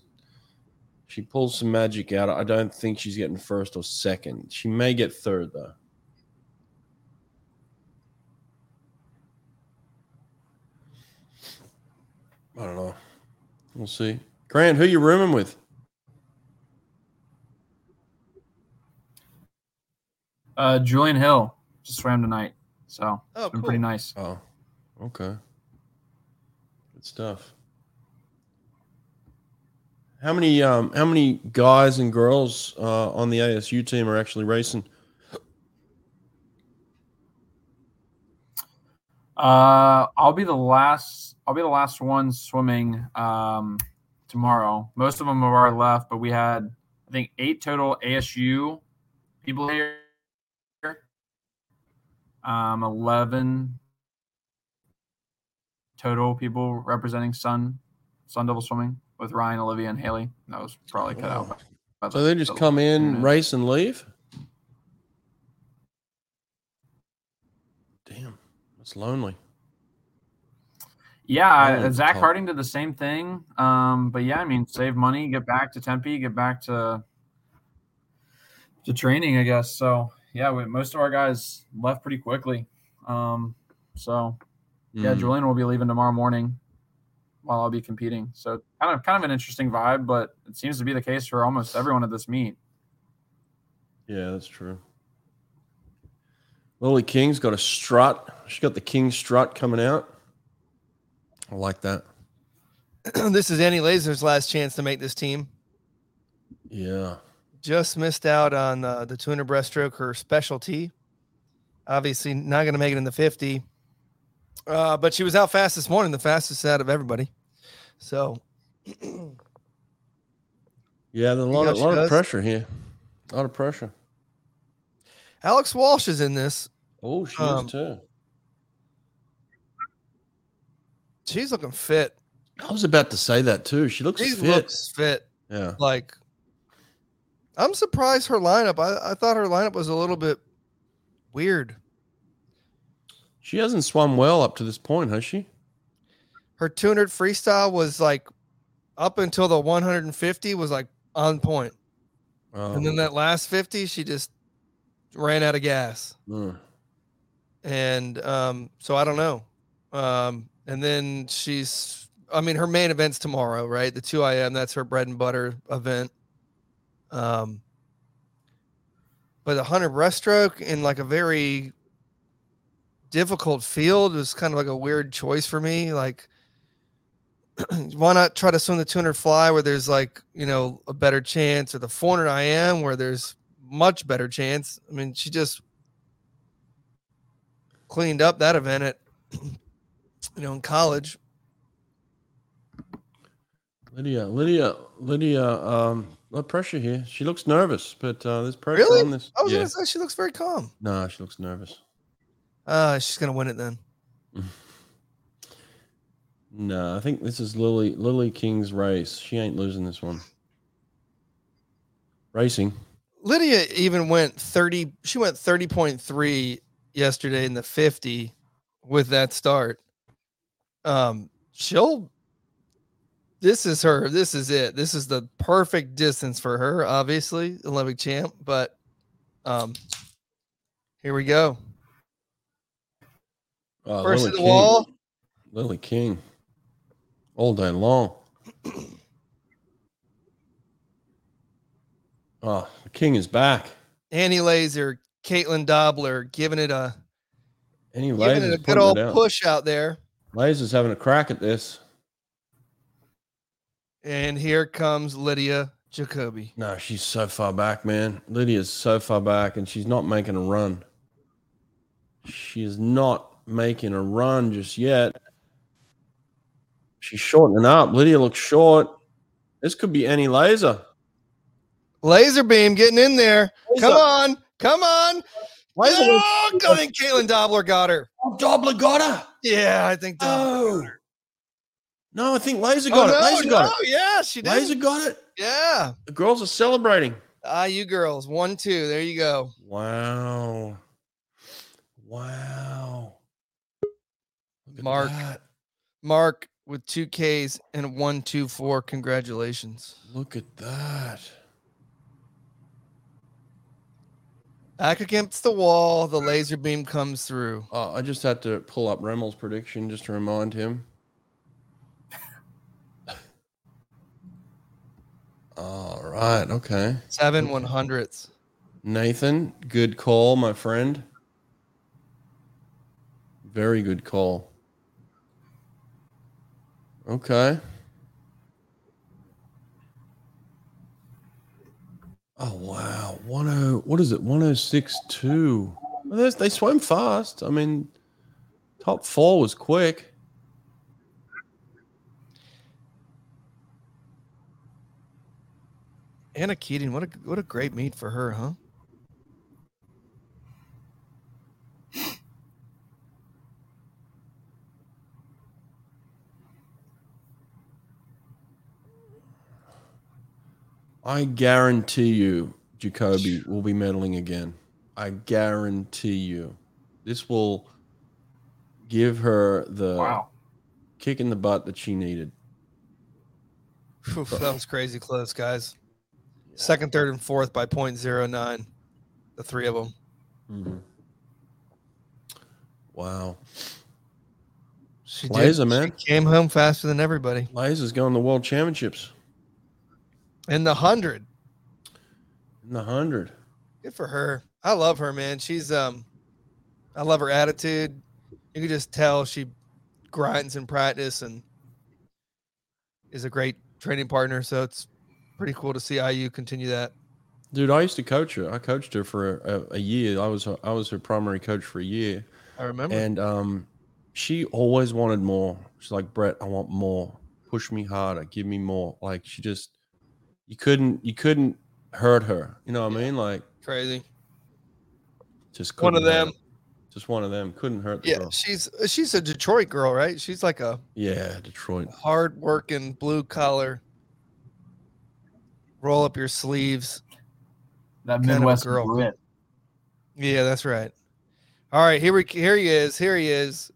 she pulls some magic out. I don't think she's getting first or second. She may get third though. I don't know. We'll see. Grant, who you rooming with? Uh, Julian Hill just swam tonight, so Oh, it's been cool. pretty nice. Oh, okay. Good stuff. How many um how many guys and girls uh, on the ASU team are actually racing? Uh, I'll be the last. I'll be the last one swimming um, tomorrow. Most of them have already left, but we had I think eight total ASU people here. um, 11 total people representing Sun Sun Devil Swimming with Ryan, Olivia, and Haley. That was probably cut out. by- by So the- they just the come in, race, and leave. Damn, that's lonely. Yeah, Oh, Zach. Harting did the same thing. Um, but yeah, I mean, save money, get back to Tempe, get back to to training, I guess. So yeah, we, most of our guys left pretty quickly. Um, so yeah, Mm. Julian will be leaving tomorrow morning while I'll be competing. So kind of kind of an interesting vibe, but it seems to be the case for almost everyone at this meet. Yeah, that's true. Lily King's got a strut. She's got the King strut coming out. I like that. this is Annie Lazor's last chance to make this team. Yeah. Just missed out on uh, the 200 breaststroke, her specialty. Obviously, not going to make it in the 50. Uh, but she was out fast this morning, the fastest out of everybody. So, Yeah, there's a lot, of, lot of pressure here. A lot of pressure. Alex Walsh is in this. Oh, she Um, is too. She's looking fit. I was about to say that too. She looks She fit. looks fit. yeah. Like, I'm surprised her lineup. I, I thought her lineup was a little bit weird. She hasn't swum well up to this point, has she? Her 200 freestyle was like up until the 150 was like on point. And then that last 50, she just ran out of gas. mm. And um, so I don't know. Um, and then she's, I mean, her main event's tomorrow, right? The 2 IM, that's her bread and butter event. Um, but a 100 breaststroke in like a very difficult field was kind of like a weird choice for me. Like, why not try to swim the 200 fly where there's like, you know, a better chance or the 400 IM where there's much better chance? I mean, she just cleaned up that event at you know in college. Lydia, Lydia, Lydia. Um, of pressure here. She looks nervous, but uh, there's pressure Really? on this. I was yeah. gonna say she looks very calm. No, she looks nervous. Uh she's gonna win it then. No, I think this is Lily Lily King's race. She ain't losing this one. Racing. Lydia even went 30 she went 30.3 yesterday in the 50 with that start. Um she'll this is her. This is it. This is the perfect distance for her, obviously, Olympic champ, but um here we go. Oh, First Lily the King. wall. Lily King. All day long. Oh, the King is back. Annie Lazor, Kaitlyn Dobler giving it a Annie giving it a good old push out there. Lazor's having a crack at this. And here comes Lydia Jacoby. No, she's so far back, man. Lydia's so far back, and she's not making a run. She is not making a run just yet. She's shortening up. Lydia looks short. This could be Annie Lazor. Laser beam getting in there. Come on. Come on. Lazor. Oh, I think Kaitlyn Dobler got her. Oh, Dobler got her. Yeah, I think Dobler. Oh. No, I think Lazor Oh, got no, it. Lazor got no, yeah, she did. Lazor got it. Yeah. The girls are celebrating. Ah, you girls. One, two. There you go. Wow. Wow. Mark. that. Mark with two Ks and one, two, four. Congratulations. Look at that. Back against the wall. The laser beam comes through. Oh, I just had to pull up Remmel's prediction just to remind him. All right. Okay. Seven one hundredths. Nathan, good call, my friend. Very good call. Okay. Oh wow. 10 what is it? 1062. Well, there's- they swam fast. I mean, top four was quick. Anna Keating, what a what a great meet for her, huh? I guarantee you, Jacoby will be meddling again. I guarantee you. This will give her the Wow. kick in the butt that she needed. Oof, that was crazy close, guys. Second, third, and fourth by .09. The three of them. Mhm. Wow. She Lazor, man. She came home faster than everybody. Lazor's going to the world championships In the hundred. in the 100. Good for her. I love her, man. She's um I love her attitude. You can just tell she grinds in practice and is a great training partner. So it's pretty cool to see IU continue that. Dude, I used to coach her. I coached her for a, a year. I was her, I was her primary coach for a year. I remember. And um, she always wanted more. She's like, Brett, I want more. Push me harder. Give me more. Like she just, you couldn't, you couldn't hurt her. You know what I mean? Like Crazy. just One of couldn't hurt them. Just one of them. Couldn't hurt the Yeah, girl. she's she's a Detroit girl, right? She's like a Yeah, Detroit. hard working blue collar. Roll up your sleeves. That Kind of Midwest girl. Brit. Yeah, that's right. All right, here we here he is. Here he is.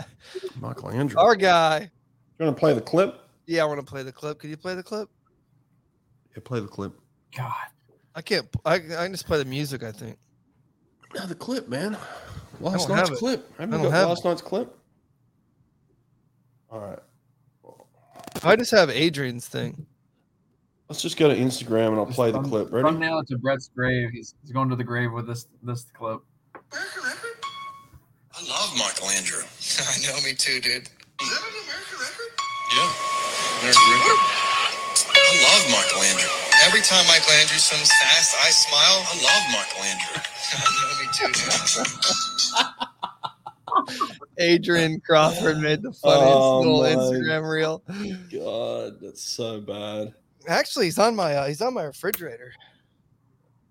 Michael Andrew. Our guy. You want to play the clip? Yeah, I want to play the clip. Can you play the clip? Yeah, play the clip. God. I can't. I I can just play the music. I think. Yeah, the clip, man. Last don't night's have it. clip. I you don't got have last night's clip? All right. I just have Adrian's thing. Let's just go to Instagram and I'll Just play the thumb- clip. Ready? Thumbnail it to Brett's grave. He's, he's going to the grave with this this clip. American record? I love Michael Andrew. I know, me too, dude. Is that an American record? Yeah. I love Michael Andrew. Every time Michael Andrew swims fast, I smile. I love Michael Andrew. Me too. Adrian Crawford made the funniest Oh, little my Instagram reel. God, that's so bad. Actually, he's on my uh, he's on my refrigerator.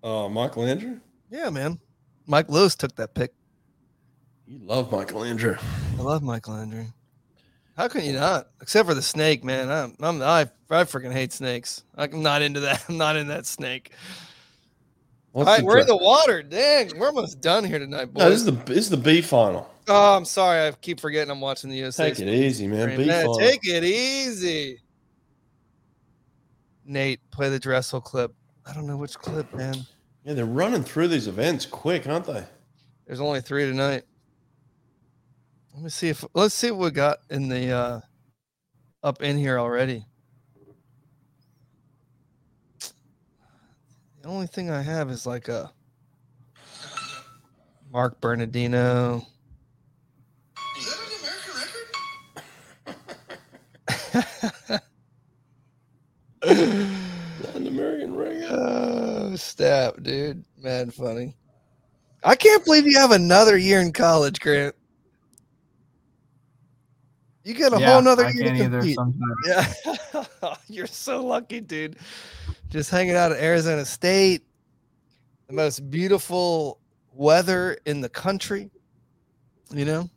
Oh, Michael Andrew? Yeah, man. Mike Lewis took that pic. You love Michael Andrew. I love Michael Andrew. How can you not? Except for the snake, man. I'm, I'm I I freaking hate snakes. I'm not into that. I'm not in that snake. What's All right, we're in the water. Dang, we're almost done here tonight, boys. No, this is the this is the B final. oh, I'm sorry. I keep forgetting I'm watching the USA. Take it easy, man. Man, B final. take it easy. Nate, play the Dressel clip. I don't know which clip, man. Yeah, they're running through these events quick, aren't they? There's only three tonight. Let me see if let's see what we got in the uh up in here already. The only thing I have is like a Mark Bernardino. Is that an American record? Latin American reggae. oh, stab, dude. Mad funny. I can't believe you have another year in college, Grant. You get a yeah, whole nother I year to compete. Sometimes. Yeah, you're so lucky, dude. Just hanging out at Arizona State, the most beautiful weather in the country. You know,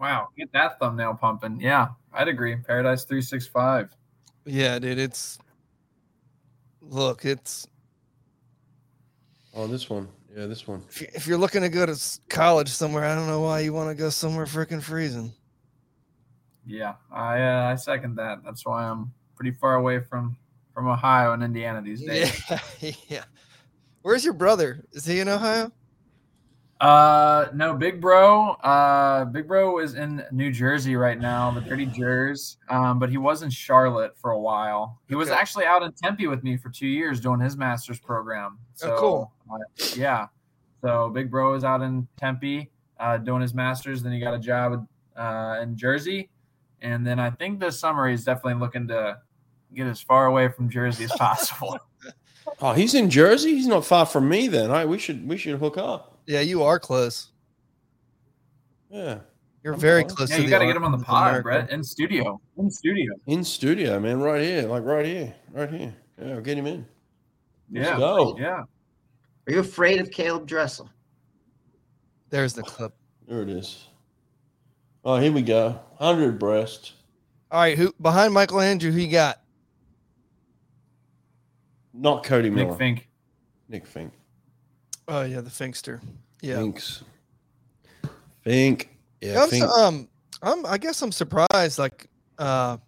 Wow, get that thumbnail pumping. Yeah, I'd agree. Paradise three six five. yeah, dude. It's look, it's Oh, this one. Yeah, this one. if you- if you're looking to go to college somewhere, I don't know why you want to go somewhere freaking freezing. Yeah, I uh, I second that. That's why I'm pretty far away from from Ohio and Indiana these days. Yeah, yeah. Where's your brother? Is he in Ohio? Uh, no, Big Bro. Uh, Big Bro is in New Jersey right now, the Dirty Jers. Um, but he was in Charlotte for a while. He was actually out in Tempe with me for two years doing his master's program. Oh, cool. uh, yeah. So Big Bro is out in Tempe, uh, doing his master's. Then he got a job uh, in Jersey, and then I think this summer he's definitely looking to get as far away from Jersey as possible. Oh, he's in Jersey. He's not far from me. Then, all right, we should we should hook up. Yeah, you are close. Yeah, You're I'm very fine. close. yeah, you got to get him on the pod, America. Brett, in studio, in studio. in studio, man, right here, like right here, right here. Yeah, we'll get him in. Let's Yeah, go. yeah. Are you afraid of Caleb Dressel? There's the clip. There it is. Oh, here we go. Hundred breast. All right, who behind Michael Andrew? Who you got? Not Cody Miller. Nick Fink. Nick Fink. Oh yeah, the Finkster. Yeah. Finks. Fink. Yeah, I'm, Fink. su- um, I'm. I guess I'm surprised. Like, uh,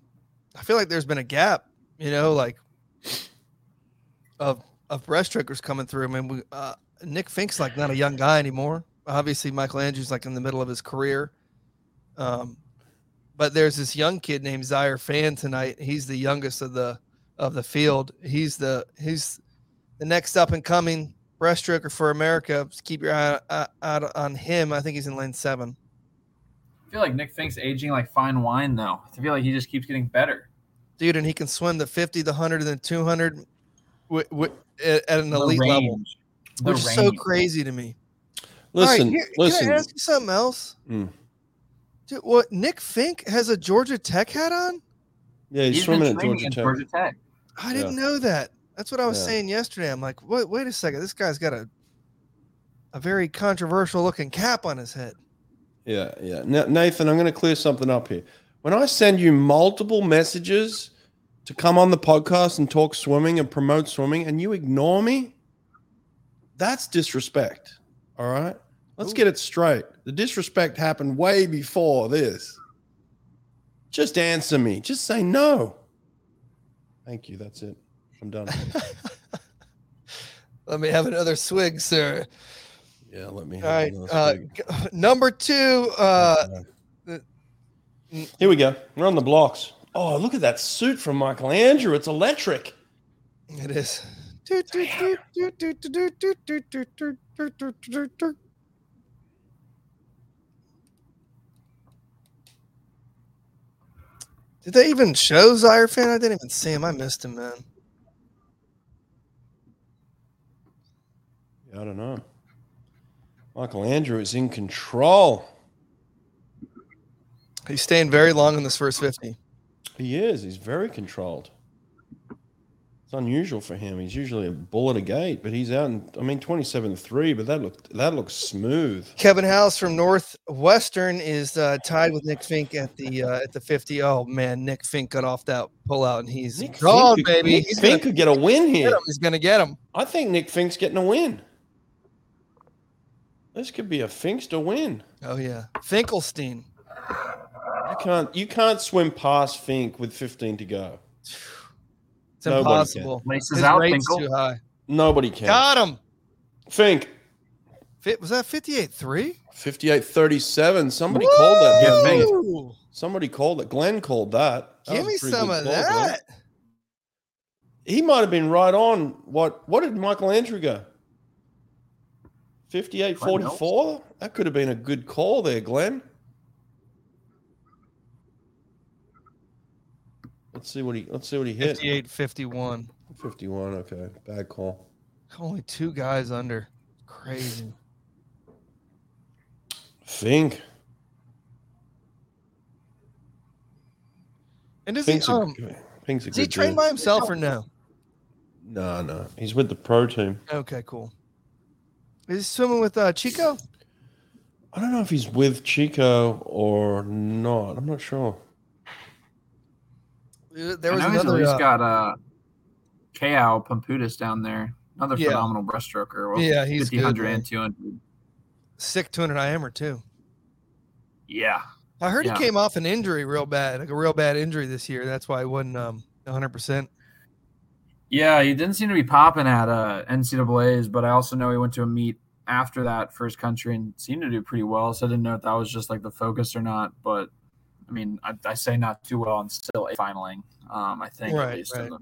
I feel like there's been a gap. You know, like of of breaststrokers coming through. I mean, we, uh, Nick Fink's like not a young guy anymore. Obviously, Michael Andrews like in the middle of his career. Um, but there's this young kid named Zaire Fan tonight. He's the youngest of the of the field. He's the he's the next up and coming breaststroker for America. Just keep your eye out, out on him. I think he's in lane seven. I feel like Nick Fink's aging like fine wine, though. I feel like he just keeps getting better. dude, and he can swim the 50, the 100, and the 200 wi- wi- at, at an The elite level. The which is so crazy to me. All right, listen, here- listen. Can I ask you something else? Mm. Dude, what Nick Fink has a Georgia Tech hat on? Yeah, he's, He's swimming at Georgia in Tech. Georgia Tech. I didn't know that. That's what I was Yeah. saying yesterday. I'm like, wait, wait a second. This guy's got a a very controversial looking cap on his head. Yeah, yeah. Now, Nathan, I'm going to clear something up here. When I send you multiple messages to come on the podcast and talk swimming and promote swimming, and you ignore me, that's disrespect. All right. Let's Ooh. get it straight. The disrespect happened way before this. Just answer me. Just say no. Thank you. That's it. I'm done. Let me have another swig, sir. Yeah, let me. All right. another Uh, number two, uh, Here we go. We're on the blocks. Oh, look at that suit from Michael Andrew. It's electric. It is. Did they even show Zaire fan? I didn't even see him. I missed him, man. Yeah, I don't know. Michael Andrew is in control. He's staying very long in this first 50. He is. He's very controlled. It's unusual for him. He's usually a bull at a gate, but he's out in, I mean, 27 3, but that looked that looks smooth. Kevin House from Northwestern is uh, tied with Nick Fink at the uh, at the 50. Oh man, Nick Fink got off that pullout and he's Nick gone, Fink, baby. He's Fink gonna could get a win here. He's gonna get him. I think Nick Fink's getting a win. This could be a Finkster win. Oh yeah, Finkelstein. You can't you can't swim past Fink with 15 to go. It's Nobody can. impossible. Laces His out, rate's Finkel. too high. Nobody can. Got him. Fink, Fit, was that 58 3? 58 37. Somebody called that. Yeah, damn Fink. Somebody called it. Glenn called that. That Give me some of call, Glenn. that. He might have been right on. What what did Michael Andrew go? 58 44? That could have been a good call there, Glenn. Let's see what he let's see what he hit. 58 51. 51, okay. Bad call. Only two guys under. Crazy. Fink. And does he a, um Fink's a is he trained dude. by himself or no? No, no. He's with the pro team. Okay, cool. Is he swimming with uh, Chico? I don't know if he's with Chico or not. I'm not sure. Uh, There was know he's at least uh, got uh, Caio Pumputis down there. Another Yeah. phenomenal breaststroker. Well, Yeah, he's 50, good, 100, man. and 200. sick 200 IMer too. Yeah. I heard Yeah. he came off an injury real bad, like a real bad injury this year. That's why he wasn't um 100%. Yeah, he didn't seem to be popping at uh, NCAA's, but I also know he went to a meet after that first country and seemed to do pretty well. So I didn't know if that was just like the focus or not. But I mean, I, I say not too well and still a finaling. Um, I think Right, at least right. in, the,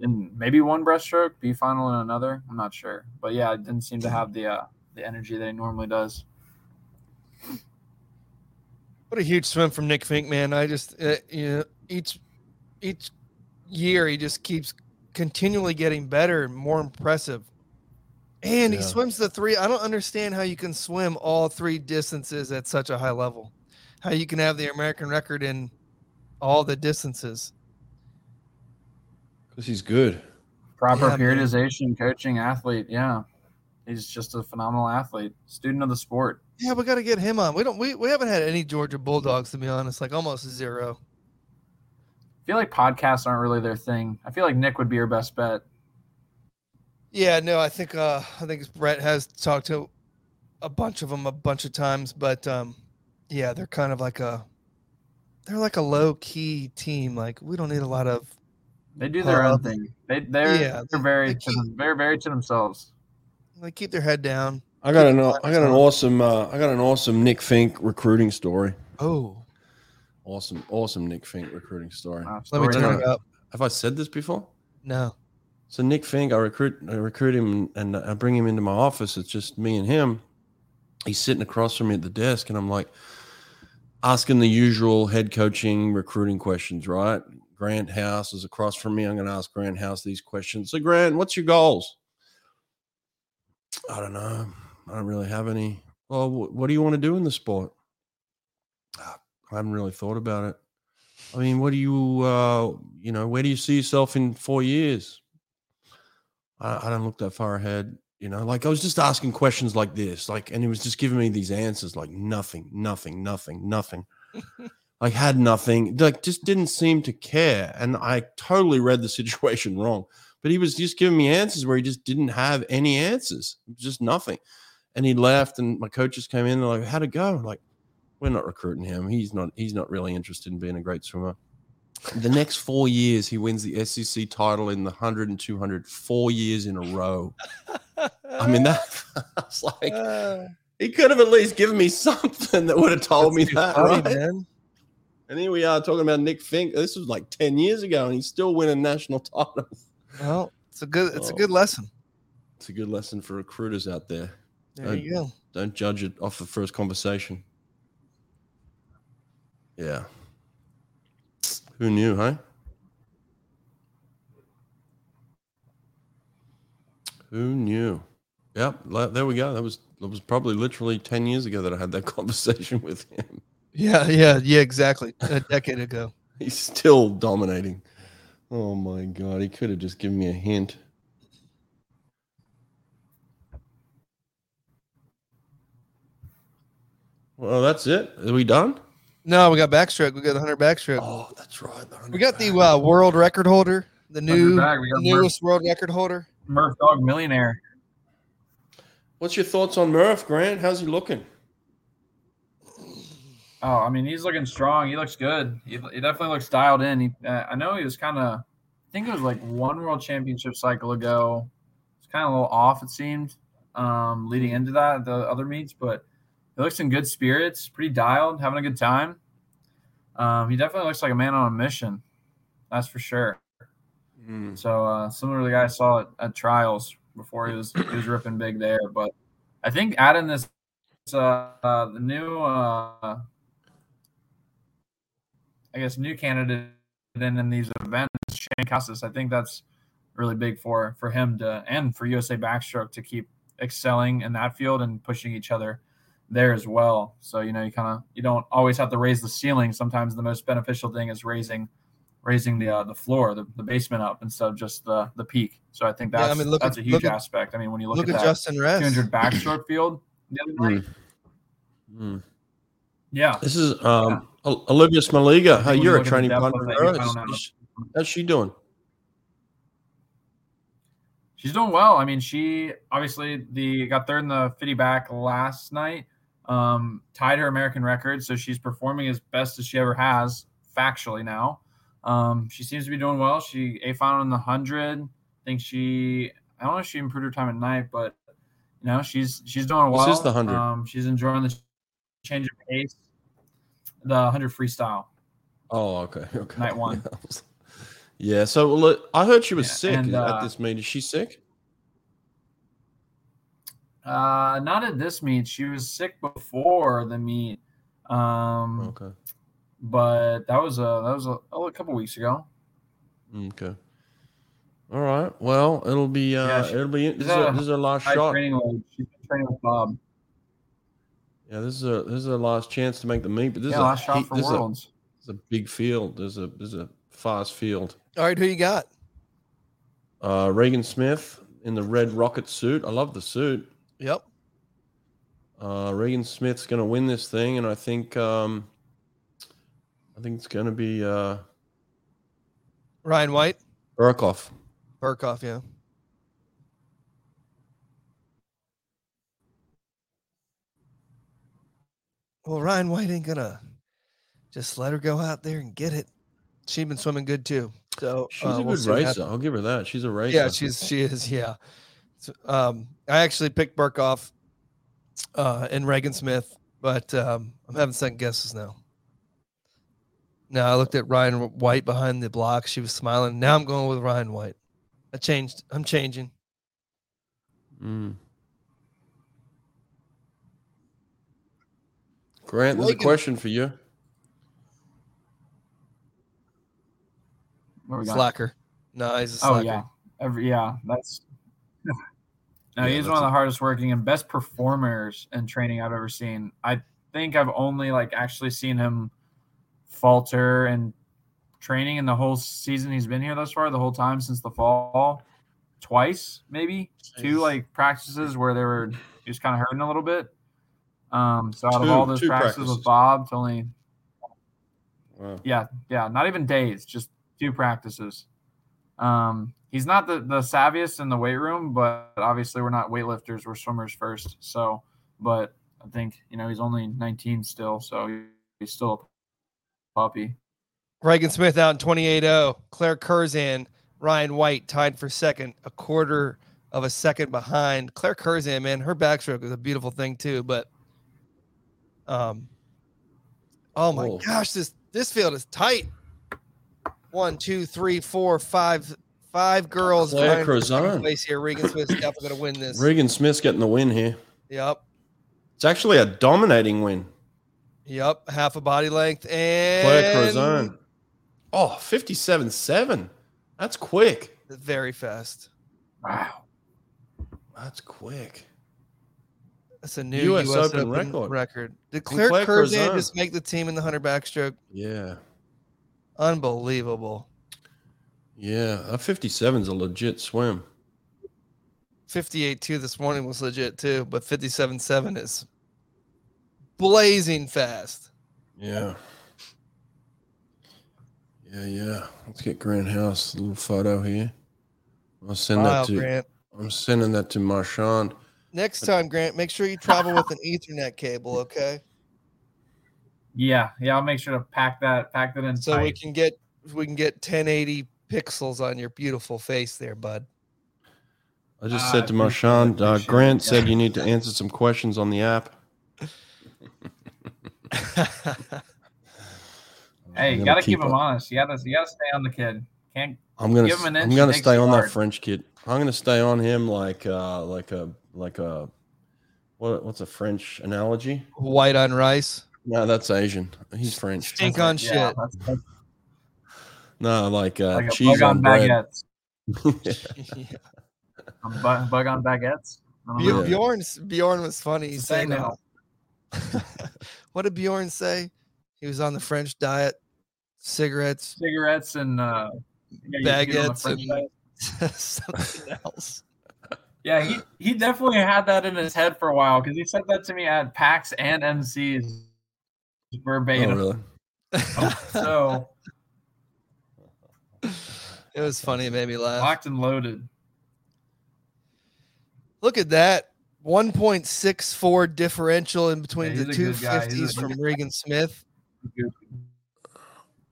in maybe one breaststroke, be final in another. I'm not sure, but yeah, it didn't seem to have the uh, the energy that he normally does. What a huge swim from Nick Fink, man. I just uh, you know each each year he just keeps continually getting better and more impressive. And he swims the three. I don't understand how you can swim all three distances at such a high level. How you can have the American record in all the distances. Because he's good. Proper Yeah, man. periodization, coaching, athlete. Yeah, he's just a phenomenal athlete, student of the sport. Yeah, we got to get him on. We don't. We, we haven't had any Georgia Bulldogs to be honest. Like almost zero. I feel like podcasts aren't really their thing. I feel like Nick would be your best bet. Yeah, no, I think uh I think Brett has talked to a bunch of them a bunch of times, but um yeah, they're kind of like a they're like a low key team. Like we don't need a lot of They do their Uh, own thing. They they're yeah, they're very they to them, very very to themselves. They keep their head down. I got an Keep I got an awesome uh, I got an awesome Nick Fink recruiting story. Oh, Awesome, awesome Nick Fink recruiting story. Uh, let me turn it up. Have I said this before? No. So Nick Fink, I recruit, I recruit him, and I bring him into my office. It's just me and him. He's sitting across from me at the desk, and I'm like asking the usual head coaching recruiting questions. Right? Grant House is across from me. I'm going to ask Grant House these questions. So Grant, what's your goals? I don't know. I don't really have any. Well, wh- what do you want to do in the sport? I haven't really thought about it. I mean, what do you, uh, you know, where do you see yourself in four years? I, I don't look that far ahead. You know, like I was just asking questions like this, like, and he was just giving me these answers, like nothing, nothing, nothing, nothing. like had nothing, like just didn't seem to care. And I totally read the situation wrong. But he was just giving me answers where he just didn't have any answers, just nothing. And he left, and my coaches came in. And they're like, "How'd it go?" Like, we're not recruiting him. He's not. He's not really interested in being a great swimmer. The next four years, he wins the SEC title in the 100 and 200, four years in a row. I mean, that I was like, Uh, he could have at least given me something that would have told me that, funny, right? man. And here we are talking about Nick Fink. This was like 10 years ago, and he's still winning national titles. Well, it's a good it's a Oh. good lesson. It's a good lesson for recruiters out there. There you go. Don't judge it off the first conversation. Yeah. Who knew, huh? Who knew? Yep, there we go. That was that was probably literally 10 years ago that I had that conversation with him. Yeah, yeah, yeah, exactly. A decade ago. He's still dominating. Oh my god, he could have just given me a hint. Well, that's it. Are we done? No, we got backstroke. We got the hundred backstroke. Oh, that's right. we got the uh, world record holder, the new bag, we Murph. newest world record holder. Murph Dog Millionaire. What's your thoughts on Murph, Grant? How's he looking? Oh, I mean, he's looking strong. He looks good. He, he definitely looks dialed in. He, uh, I know he was kind of, I think it was like one world championship cycle ago. It's kind of a little off, it seemed, um, leading into that, the other meets, but he looks in good spirits, pretty dialed, having a good time. Um, he definitely looks like a man on a mission. That's for sure. So uh, similar to the guy I saw at, at trials before he was he was ripping big there, but I think adding this uh, uh, the new uh, I guess new candidate in, in these events, Shane Casas, I think that's really big for for him to and for USA Backstroke to keep excelling in that field and pushing each other there as well. So you know you kind of you don't always have to raise the ceiling. Sometimes the most beneficial thing is raising raising the uh, the floor, the, the basement up instead of just the the peak. So I think Yeah, I that's mean, look that's at- a huge look at- aspect. I mean, when you look, Look, at, at that Justin Ress. 200 short field the other night, Mm. yeah, This is um, O- Olivia Smoliga. Hey, you you're a look at the training partner. of of it, you hers. kinda know. How's- How's she doing? she's doing well. I mean, she obviously the got third in the 50 back last night, um, tied her American record, so she's performing as best as she ever has factually now. Um, she seems to be doing well. She a final in the hundred. I think she I don't know if she improved her time at night, but you know she's she's doing This well. is the 100. Um, she's enjoying the change of pace. The hundred freestyle. Oh, okay. Okay. Night one. yeah. So look, I heard she was Yeah, sick and, at uh, this meet. Is she sick? Uh, not at this meet. She was sick before the meet. Um, Okay. but that was a that was a, oh, a couple weeks ago. Okay. All right. Well, it'll be uh, Yeah, she- it'll be this is, a, a this is our last shot. training load. She's been training with Bob. Yeah, this is a this is a last chance to make the meet. But this yeah, is a last shot heat- for this is a- Worlds. It's a big field. There's a there's a fast field. All right, who you got? Uh, Regan Smith in the red rocket suit. I love the suit. Yep. Uh, Regan Smith's going to win this thing, and I think um, I think it's going to be uh, Rhyan White, Berkoff, Berkoff, yeah. Well, Rhyan White ain't gonna just let her go out there and get it. She's been swimming good too, so she's uh, a good we'll racer. I'll give her that. She's a racer. Yeah, she's she is. Yeah. So, um, I actually picked Berkoff uh, and Regan Smith, but um, I'm having second guesses now. Now I looked at Rhyan White behind the block. She was smiling. Now I'm going with Rhyan White. I changed. I'm changing. Mm. Grant, there's a question for you. What we got? Slacker. No, he's a Oh slacker. yeah, every yeah, that's. No, Yeah, he's one of the hardest working and best performers in training I've ever seen. I think I've only like actually seen him falter and training in the whole season he's been here thus far, the whole time since the fall, twice maybe two like practices where they were just kind of hurting a little bit. Um, so out of all those practices, practices. with Bob, it's only Wow. yeah, yeah, not even days, just two practices. Um, he's not the, the savviest in the weight room, but obviously we're not weightlifters, we're swimmers first. So, but I think, you know, he's only 19 still, so he's still a puppy. Regan Smith out in 28-0. Claire Curzan, Rhyan White tied for second, a quarter of a second behind. Claire Curzan, man, her backstroke is a beautiful thing too. But, um, oh my Whoa. gosh, this this field is tight. One, two, three, four, five, five girls. Claire vying for second Curzan. place here. Regan Smith's definitely gonna win this. Regan Smith's getting the win here. Yep, It's actually a dominating win. yep. Half a body length and Claire Curzan. Oh, 57 7. That's quick. Very fast. Wow. That's quick. That's a new US US, Open Open, record. record. Did Claire, Claire Curzan Curzon. just make the team in the 100 backstroke? Yeah. Unbelievable. Yeah. That 57 is a legit swim. 58 2 this morning was legit too, but 57 7 is blazing fast. Yeah. Yeah, yeah. Let's get Grant House a little photo here. I'll send Wow, that to Grant. I'm sending that to Marchand. Next time, Grant, make sure you travel with an Ethernet cable, okay? Yeah, yeah, I'll make sure to pack that pack that in So we can get we can get 1080 pixels on your beautiful face there, bud. I just I said to Marchand, uh, Grant yeah. said you need to answer some questions on the app. Hey, you gotta keep keep him honest. You gotta you gotta stay on the kid. Can't I'm gonna Give him an I'm gonna stay it on that. French kid. I'm gonna stay on him like uh like a like a what what's a French analogy? White on rice. No, that's Asian. He's French. Stink on yeah, shit. that's, that's No, like uh, like a cheese bug on, on baguettes. Yeah. A bu- bug on baguettes. I don't Bj- know. Yeah. Bjorn's Bjorn was funny. He It's said, now. uh, what did Bjorn say? He was on the French diet, cigarettes, Cigarettes and uh, yeah, you feed on the baguettes, and diet. something else. Yeah, he, he definitely had that in his head for a while because he said that to me at PAX and MCs Oh, verbatim. really? So it was funny. It made me laugh. locked and loaded. Look at that. 1.64 differential in between Yeah, the he's a two good guy. He's a- fifties from Regan Smith.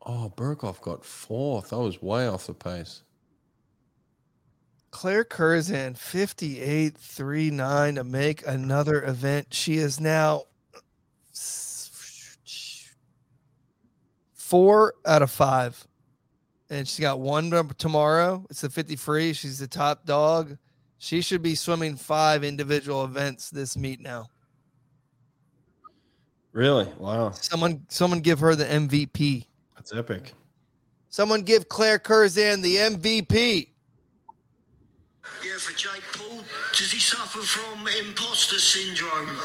Oh, Berkoff got fourth. I was way off the pace. Claire Curzan, 58.39 to make another event. She is now four out of five. And she's got one tomorrow. It's the 50 free. She's the top dog. She should be swimming five individual events this meet now. Really? Wow. Someone someone give her the MVP. That's epic. Someone give Claire Curzan the MVP. Yeah, for Jake Paul, does he suffer from imposter syndrome?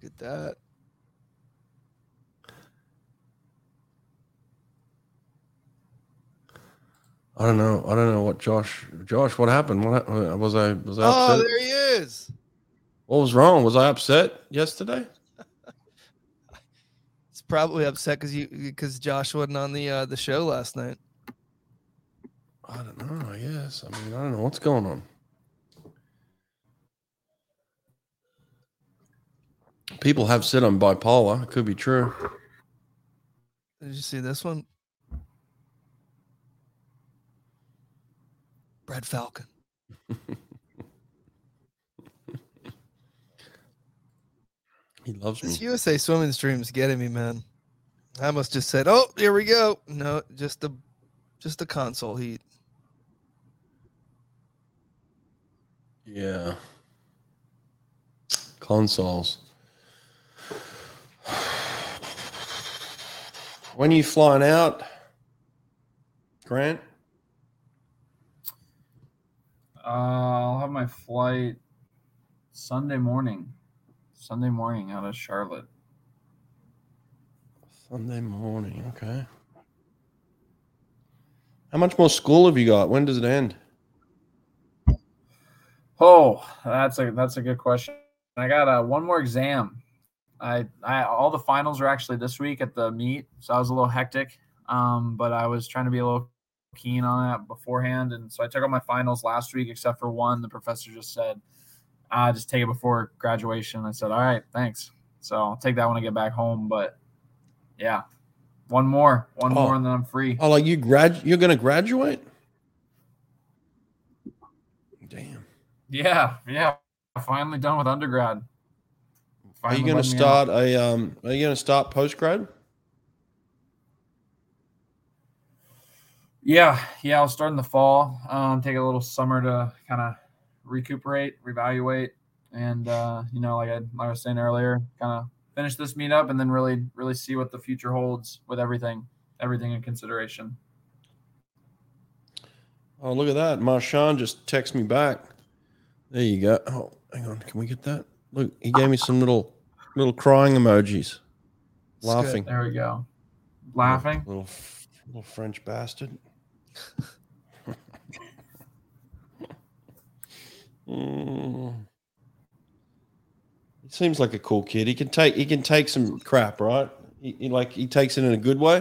Look at that. I don't know. I don't know what Josh. Josh, what happened? What hap- was I? Was I Oh, upset? there he is. what was wrong? Was I upset yesterday? it's probably upset because you because Josh wasn't on the uh, the show last night. I don't know. I guess. I mean, I don't know what's going on. People have said I'm bipolar. It could be true. Did you see this one? Brad Falcon. He loves This me. USA swimming stream's getting me, man. I must just said, "Oh, here we go." No, just the, just the console heat. Yeah. Consoles. When are you flying out, Grant? Uh, I'll have my flight Sunday morning. Sunday morning out of Charlotte. Sunday morning. Okay. How much more school have you got? When does it end? Oh, that's a that's a good question. I got uh, one more exam. I I all the finals are actually this week at the meet, so I was a little hectic. Um, but I was trying to be a little keen on that beforehand, and so I took all my finals last week, except for one. The professor just said, "Ah, just take it before graduation." I said, "All right, thanks." So I'll take that when I get back home. But yeah, one more, one Oh. more, and then I'm free. Oh, like you grad? You're going to graduate? Damn. Yeah, yeah. Finally done with undergrad. Are you going to me out. start a? Um, are you going to start post grad? Yeah, yeah, I'll start in the fall. Um, take a little summer to kind of recuperate, reevaluate, and uh, you know, like I, like I was saying earlier, kind of finish this meetup and then really, really see what the future holds with everything, everything in consideration. Oh, look at that. Marchand just texted me back. There you go. Oh, hang on. Can we get that? Look, he gave me some little little crying emojis. good. Laughing. There we go. Laughing. Little little French bastard. Mm. He seems like a cool kid. He can take he can take some crap, right? He, he like he takes it in a good way.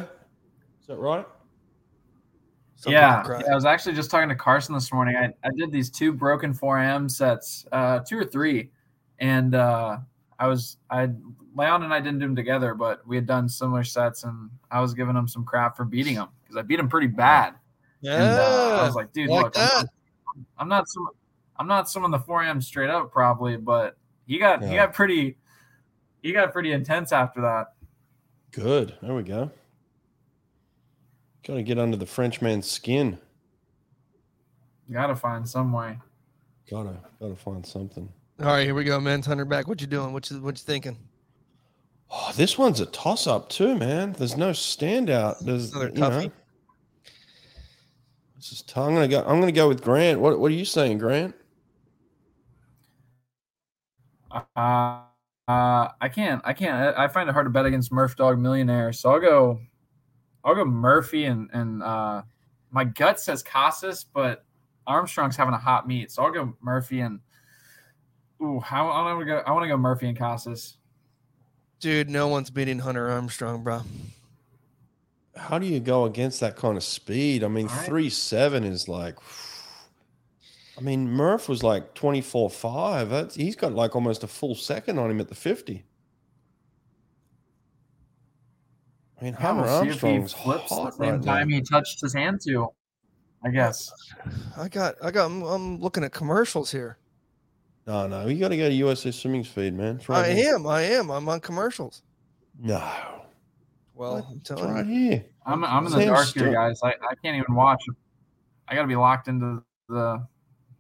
Is that right? Some yeah, yeah, I was actually just talking to Carson this morning. I, I did these two broken 4M sets, uh, two or three, and uh, I was I Leon and I didn't do them together, but we had done similar sets, and I was giving him some crap for beating him because I beat him pretty bad. Yeah, And uh, I was like, dude, like look, I'm. I'm not some, I'm not someone the 4M straight up probably, but he got he got pretty, he got pretty intense after that. Good. There we go. Got to get under the Frenchman's skin. Got to find some way. Gotta gotta find something. All right, here we go, man. Hunter back. What you doing? What you what you thinking? Oh, this one's a toss up too, man. There's no standout. There's Another you know. This is tough. I'm gonna go. I'm gonna go with Grant. What What are you saying, Grant? Uh, uh, I can't. I can't. I I find it hard to bet against Murph Dog Millionaire. So I'll go. I'll go Murphy and and uh, my gut says Casas, but Armstrong's having a hot meet, so I'll go Murphy and. Ooh, I, I want to go. I want to go Murphy and Casas. Dude, no one's beating Hunter Armstrong, bro. How do you go against that kind of speed? I mean, All right. three seven is like. I mean, Murph was like twenty four five. That's he's got like almost a full second on him at the fifty. I mean, Yeah, Hammer we'll see if he Armstrong's flips the hot same right time now. he touched his hand to. I guess. I got I got I'm, I'm looking at commercials here. No, no, you got to go to USA Swimming's feed, man. It's right I here. am, I am. I'm on commercials. No, Well, I'm it's telling right you. here. I'm I'm in the Same dark stuff. here, guys. I, I can't even watch. I got to be locked into the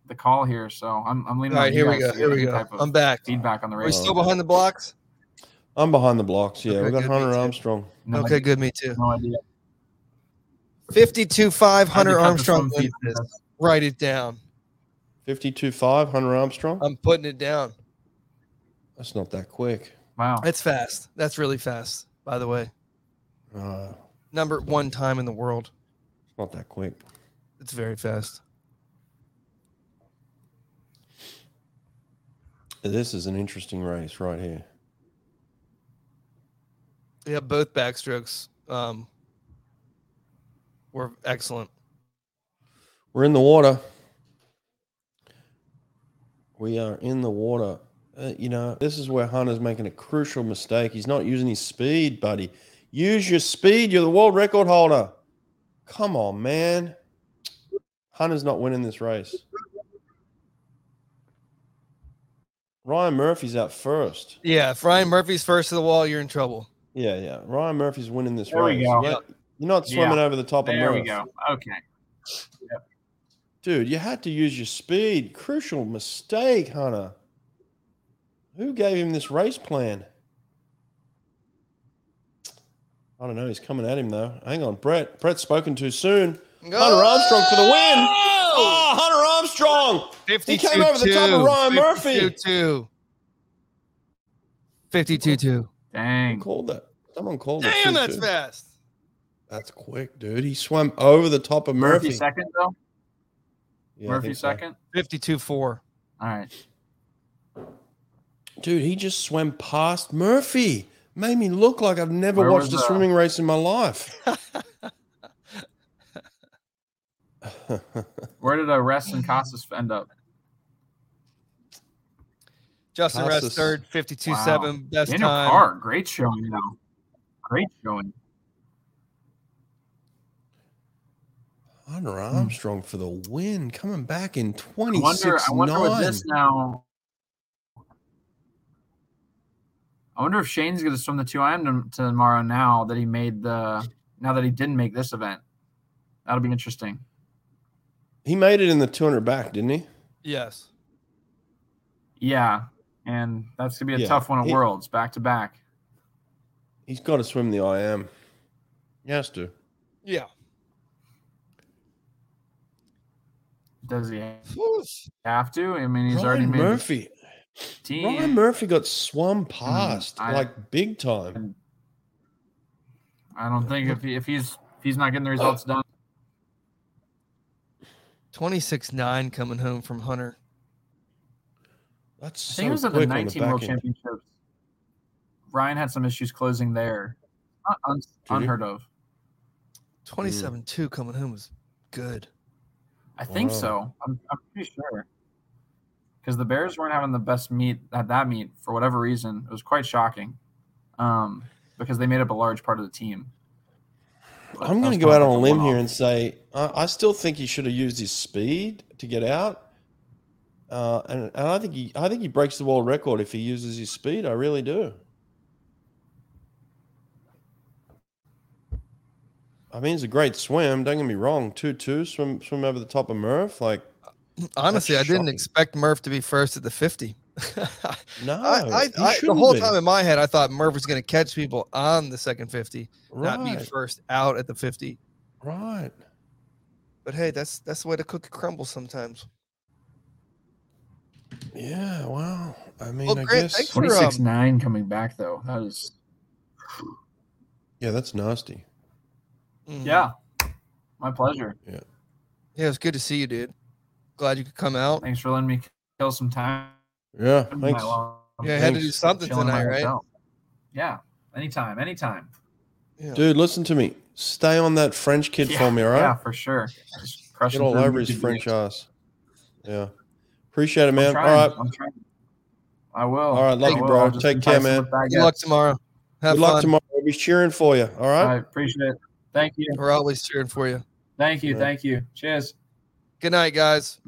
the call here, so I'm I'm All leaning. right, here we go. Here we go. I'm back. Feedback on the Are we still behind the blocks? I'm behind the blocks. Yeah, Okay, we got good, me Hunter too. Armstrong. No Okay, idea. good. Me too. No idea. 52 5 Hunter Armstrong phone feed wins from this. this. Write it down. 52-5, Hunter Armstrong. I'm putting it down. That's not that quick. Wow. It's fast. That's really fast, by the way. Uh, Number one time in the world. it's not that quick. It's very fast. This is an interesting race right here. Yeah, both backstrokes um, were excellent. We're in the water. We are in the water. Uh, you know, this is where Hunter's making a crucial mistake. He's not using his speed, buddy. Use your speed. You're the world record holder. Come on, man. Hunter's not winning this race. Ryan Murphy's out first. Yeah, if Ryan Murphy's first to the wall, you're in trouble. Yeah, yeah. Ryan Murphy's winning this There we race. go. You're not, you're not swimming over the top of There we go. Okay. Dude, you had to use your speed. Crucial mistake, Hunter. Who gave him this race plan? I don't know. He's coming at him though. Hang on, Brett. Brett's spoken too soon. Hunter Armstrong for the win. Oh, Hunter Armstrong. 52 came over the top of Ryan Murphy. 52 52 Dang. Who called that? Someone called it. Damn, that's fast. That's quick, dude. He swam over the top of Murphy. Murphy second though. Yeah, Murphy think so. second. 52 4. All right. Dude, he just swam past Murphy. Made me look like I've never Where watched a swimming race in my life. Where did uh, Ress and Casas end up? Justin Ress third, 52 Wow. 7. Best Daniel time. Carr, great showing though. Great showing. Hunter hmm. Armstrong for the win, coming back in I 26 wonder. I wonder with 9. this now. I wonder if Shaine's going to swim the two IM to- tomorrow. Now that he made the, now that he didn't make this event, that'll be interesting. He made it in the 200 back, didn't he? Yes. Yeah, and that's gonna be a Yeah, tough one at he- Worlds back to back. He's got to swim the IM. He has to. Yeah. Does he have to? I mean, he's already Ryan made Murphy. the team. Ryan Murphy got swum hmm, past I- like big time. I don't think if he, if he's if he's not getting the results done, 26 9 coming home from Hunter. That's I so think it was at the 19 back World end. Championships. Ryan had some issues closing there. Not un- unheard of. Hmm. 27 2 coming home was good. I think Wow. so. I'm, I'm pretty sure. Because the Bears weren't having the best meet at that meet for whatever reason. It was quite shocking. Um, because they made up a large part of the team. But I'm going to go out on a limb here and say I, I still think he should have used his speed to get out. Uh, and, and I think he I think he breaks the world record if he uses his speed. I really do. I mean, it's a great swim. Don't get me wrong. Two two swim swim over the top of Murph. Like Honestly, I didn't expect Murph to be first at the 50. no, I, I, I, the whole be. time in my head, I thought Murph was going to catch people on the second 50, not be first out at the 50. right. But hey, that's that's the way the cookie crumbles sometimes. Yeah. Well, I mean, Well, I Grant, guess. thanks for- um, 26 9 coming back, though. That is, Yeah, that's nasty. Mhm. yeah, my pleasure. Yeah, it was good to see you, dude. Glad you could come out. Thanks for letting me kill some time. Yeah. Thanks. Yeah, I had to do something chilling tonight, right? hotel. Yeah, anytime, anytime. Yeah. Dude, listen to me. Stay on that French kid yeah, for me, all right? Yeah, for sure. Just crushing Get all through over his French videos. ass. Yeah. Appreciate it, I'm man. All trying, right. I'm. I will. All right, love I you, will. bro. Take care, man. Good luck tomorrow. Have Good luck fun. tomorrow. We'll be cheering for you. All right. I appreciate it. Thank you. We're always cheering for you. Thank you. Yeah. Thank you. Cheers. Good night, guys.